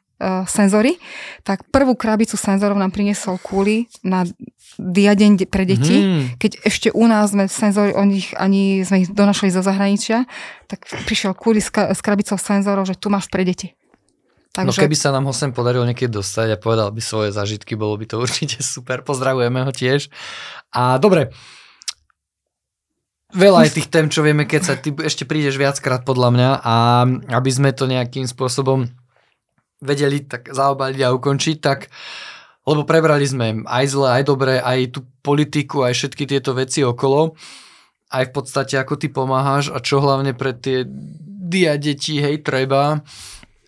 senzory, tak prvú krabicu senzorov nám priniesol Kúli na diadeň de- pre deti. Mhm. Keď ešte u nás sme senzory, o nich ani sme ich donašli zo zahraničia, tak prišiel Kúli s, s krabicou senzorov, že tu máš pre deti. No Takže keby sa nám ho sem podarilo niekedy dostať a povedal by svoje zažitky, bolo by to určite super. Pozdravujeme ho tiež. A dobre, veľa je tých tém, čo vieme, keď sa ty ešte prídeš viackrát podľa mňa a aby sme to nejakým spôsobom vedeli tak zaobaliť a ukončiť, tak lebo prebrali sme aj zle, aj dobre, aj tú politiku, aj všetky tieto veci okolo, aj v podstate ako ty pomáhaš a čo hlavne pre tie dia deti, hej, treba.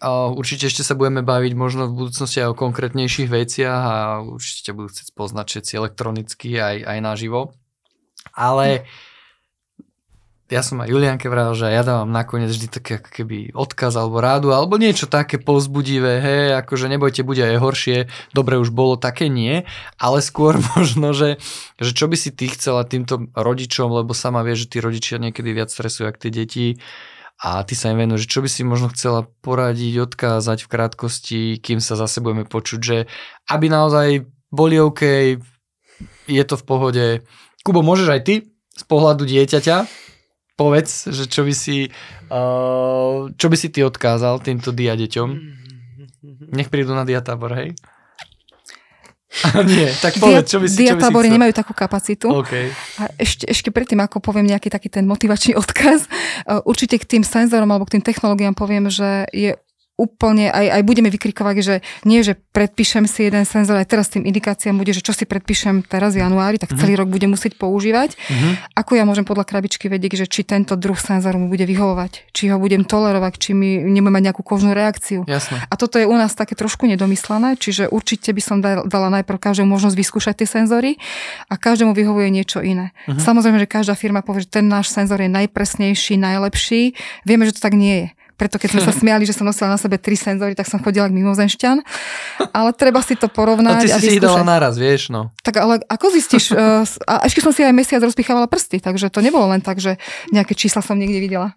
A určite ešte sa budeme baviť možno v budúcnosti aj o konkrétnejších veciach a určite budú chcieť poznať všetci elektronicky aj, aj naživo. Ale ja som aj Julianke vravel, že ja dávam nakoniec vždy také ako keby odkaz alebo rádu, alebo niečo také povzbudivé, hej, akože nebojte, bude aj horšie, dobre už bolo, také nie, ale skôr možno, že, že čo by si ty chcela týmto rodičom, lebo sama vieš, že tí rodičia niekedy viac stresujú, ako tie deti, a ty sa im venuješ, čo by si možno chcela poradiť, odkázať v krátkosti, kým sa zase budeme počuť, že aby naozaj boli OK, je to v pohode. Kubo, môžeš aj ty z pohľadu dieťaťa povedz, že čo by si uh, čo by si ty odkázal týmto dia deťom? Nech prídu na diatábor, hej? Nie, tak povedz, čo by si, Diatábory nemajú takú kapacitu. OK. A ešte, ešte predtým, ako poviem nejaký taký ten motivačný odkaz, uh, určite k tým senzorom alebo k tým technológiám poviem, že je úplne, aj, aj budeme vykrikovať, že nie, že predpíšem si jeden senzor, aj teraz tým indikáciám bude, že čo si predpíšem teraz v januári, tak celý rok budem musieť používať. Mhm. Ako ja môžem podľa krabičky vedieť, že či tento druh senzoru mu bude vyhovovať, či ho budem tolerovať, či mi nebudem mať nejakú kožnú reakciu. Jasné. A toto je u nás také trošku nedomyslené, čiže určite by som dal- dala najprv každému možnosť vyskúšať tie senzory a každému vyhovuje niečo iné. Mhm. Samozrejme, že každá firma povie, že ten náš senzor je najpresnejší, najlepší. Vieme, že to tak nie je. Preto keď sme sa smiali, že som nosila na sebe tri senzory, tak som chodila k mimozemšťan. Ale treba si to No porovnať ty a si si dala naraz, vieš, no. Tak ale ako zistíš? eh, a ešte som si aj mesiac rozpichávala prsty, takže to nebolo len tak, že nejaké čísla som niekde videla.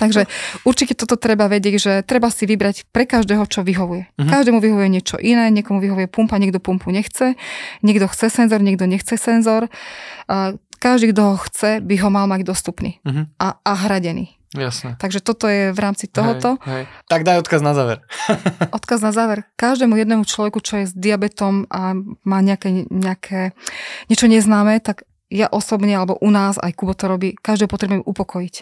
Takže určite toto treba vedieť, že treba si vybrať pre každého, čo vyhovuje. Mhm. Každému vyhovuje niečo iné, niekomu vyhovuje pumpa, niekto pumpu nechce, niekto chce senzor, niekto nechce senzor. A Každý, kto ho chce, by ho mal mať dostupný Mhm. a, a hradený. Jasné. Takže toto je v rámci tohoto. Hej, hej. Tak daj odkaz na záver. Odkaz na záver. Každému jednému človeku, čo je s diabetom a má nejaké, nejaké niečo neznáme, tak ja osobne, alebo u nás, aj Kubo to robí, každého potrebujem upokojiť.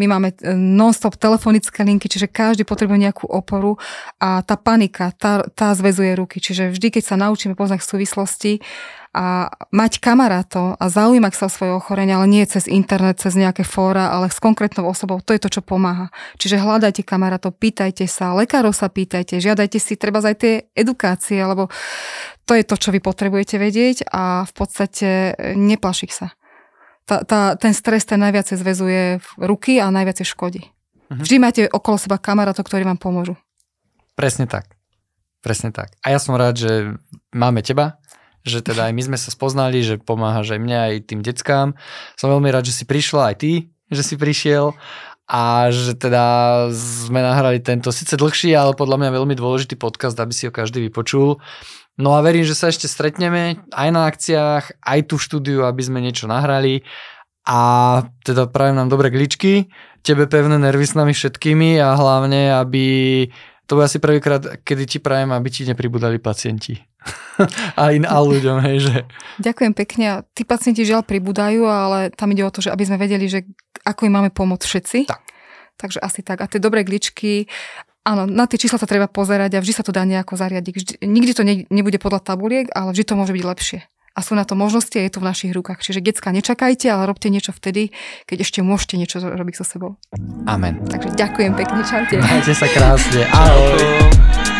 My máme e, non-stop telefonické linky, čiže každý potrebuje nejakú oporu a tá panika, tá, tá zväzuje ruky. Čiže vždy, keď sa naučíme poznať súvislosti a mať kamarátov a zaujímať sa o svoje ochorenie, ale nie cez internet, cez nejaké fóra, ale s konkrétnou osobou, to je to, čo pomáha. Čiže hľadajte kamarátov, pýtajte sa, lekárov sa pýtajte, žiadajte si treba aj tie edukácie, lebo to je to, čo vy potrebujete vedieť a v podstate e, neplašik sa. Tá, tá, ten stres ten najviac zväzuje v ruky a najviac škodí. Mhm. Vždy máte okolo seba kamarátov, ktorí vám pomôžu. Presne tak. presne tak. A ja som rád, že máme teba, že teda aj my sme sa spoznali, že pomáhaš aj mne, aj tým deckám. Som veľmi rád, že si prišla aj ty, že si prišiel a že teda sme nahrali tento síce dlhší, ale podľa mňa veľmi dôležitý podcast, aby si ho každý vypočul. No a verím, že sa ešte stretneme aj na akciách, aj tu v štúdiu, aby sme niečo nahrali a teda prajem nám dobré gličky, tebe pevné nervy s nami všetkými a hlavne, aby to bude asi prvýkrát, kedy ti prajem, aby ti nepribudali pacienti. a in a ľuďom, hej, že... Ďakujem pekne. Tí pacienti žiaľ pribúdajú, ale tam ide o to, že aby sme vedeli, že ako im máme pomôcť všetci. Tak. Takže asi tak. A tie dobré gličky, áno, na tie čísla sa treba pozerať a vždy sa to dá nejako zariadiť. Vždy, nikdy to ne, nebude podľa tabuliek, ale vždy to môže byť lepšie. A sú na to možnosti a je to v našich rukách. Čiže decka, nečakajte, ale robte niečo vtedy, keď ešte môžete niečo robiť so sebou. Amen. Takže ďakujem pekne, čaute. Majte sa krásne. Ahoj.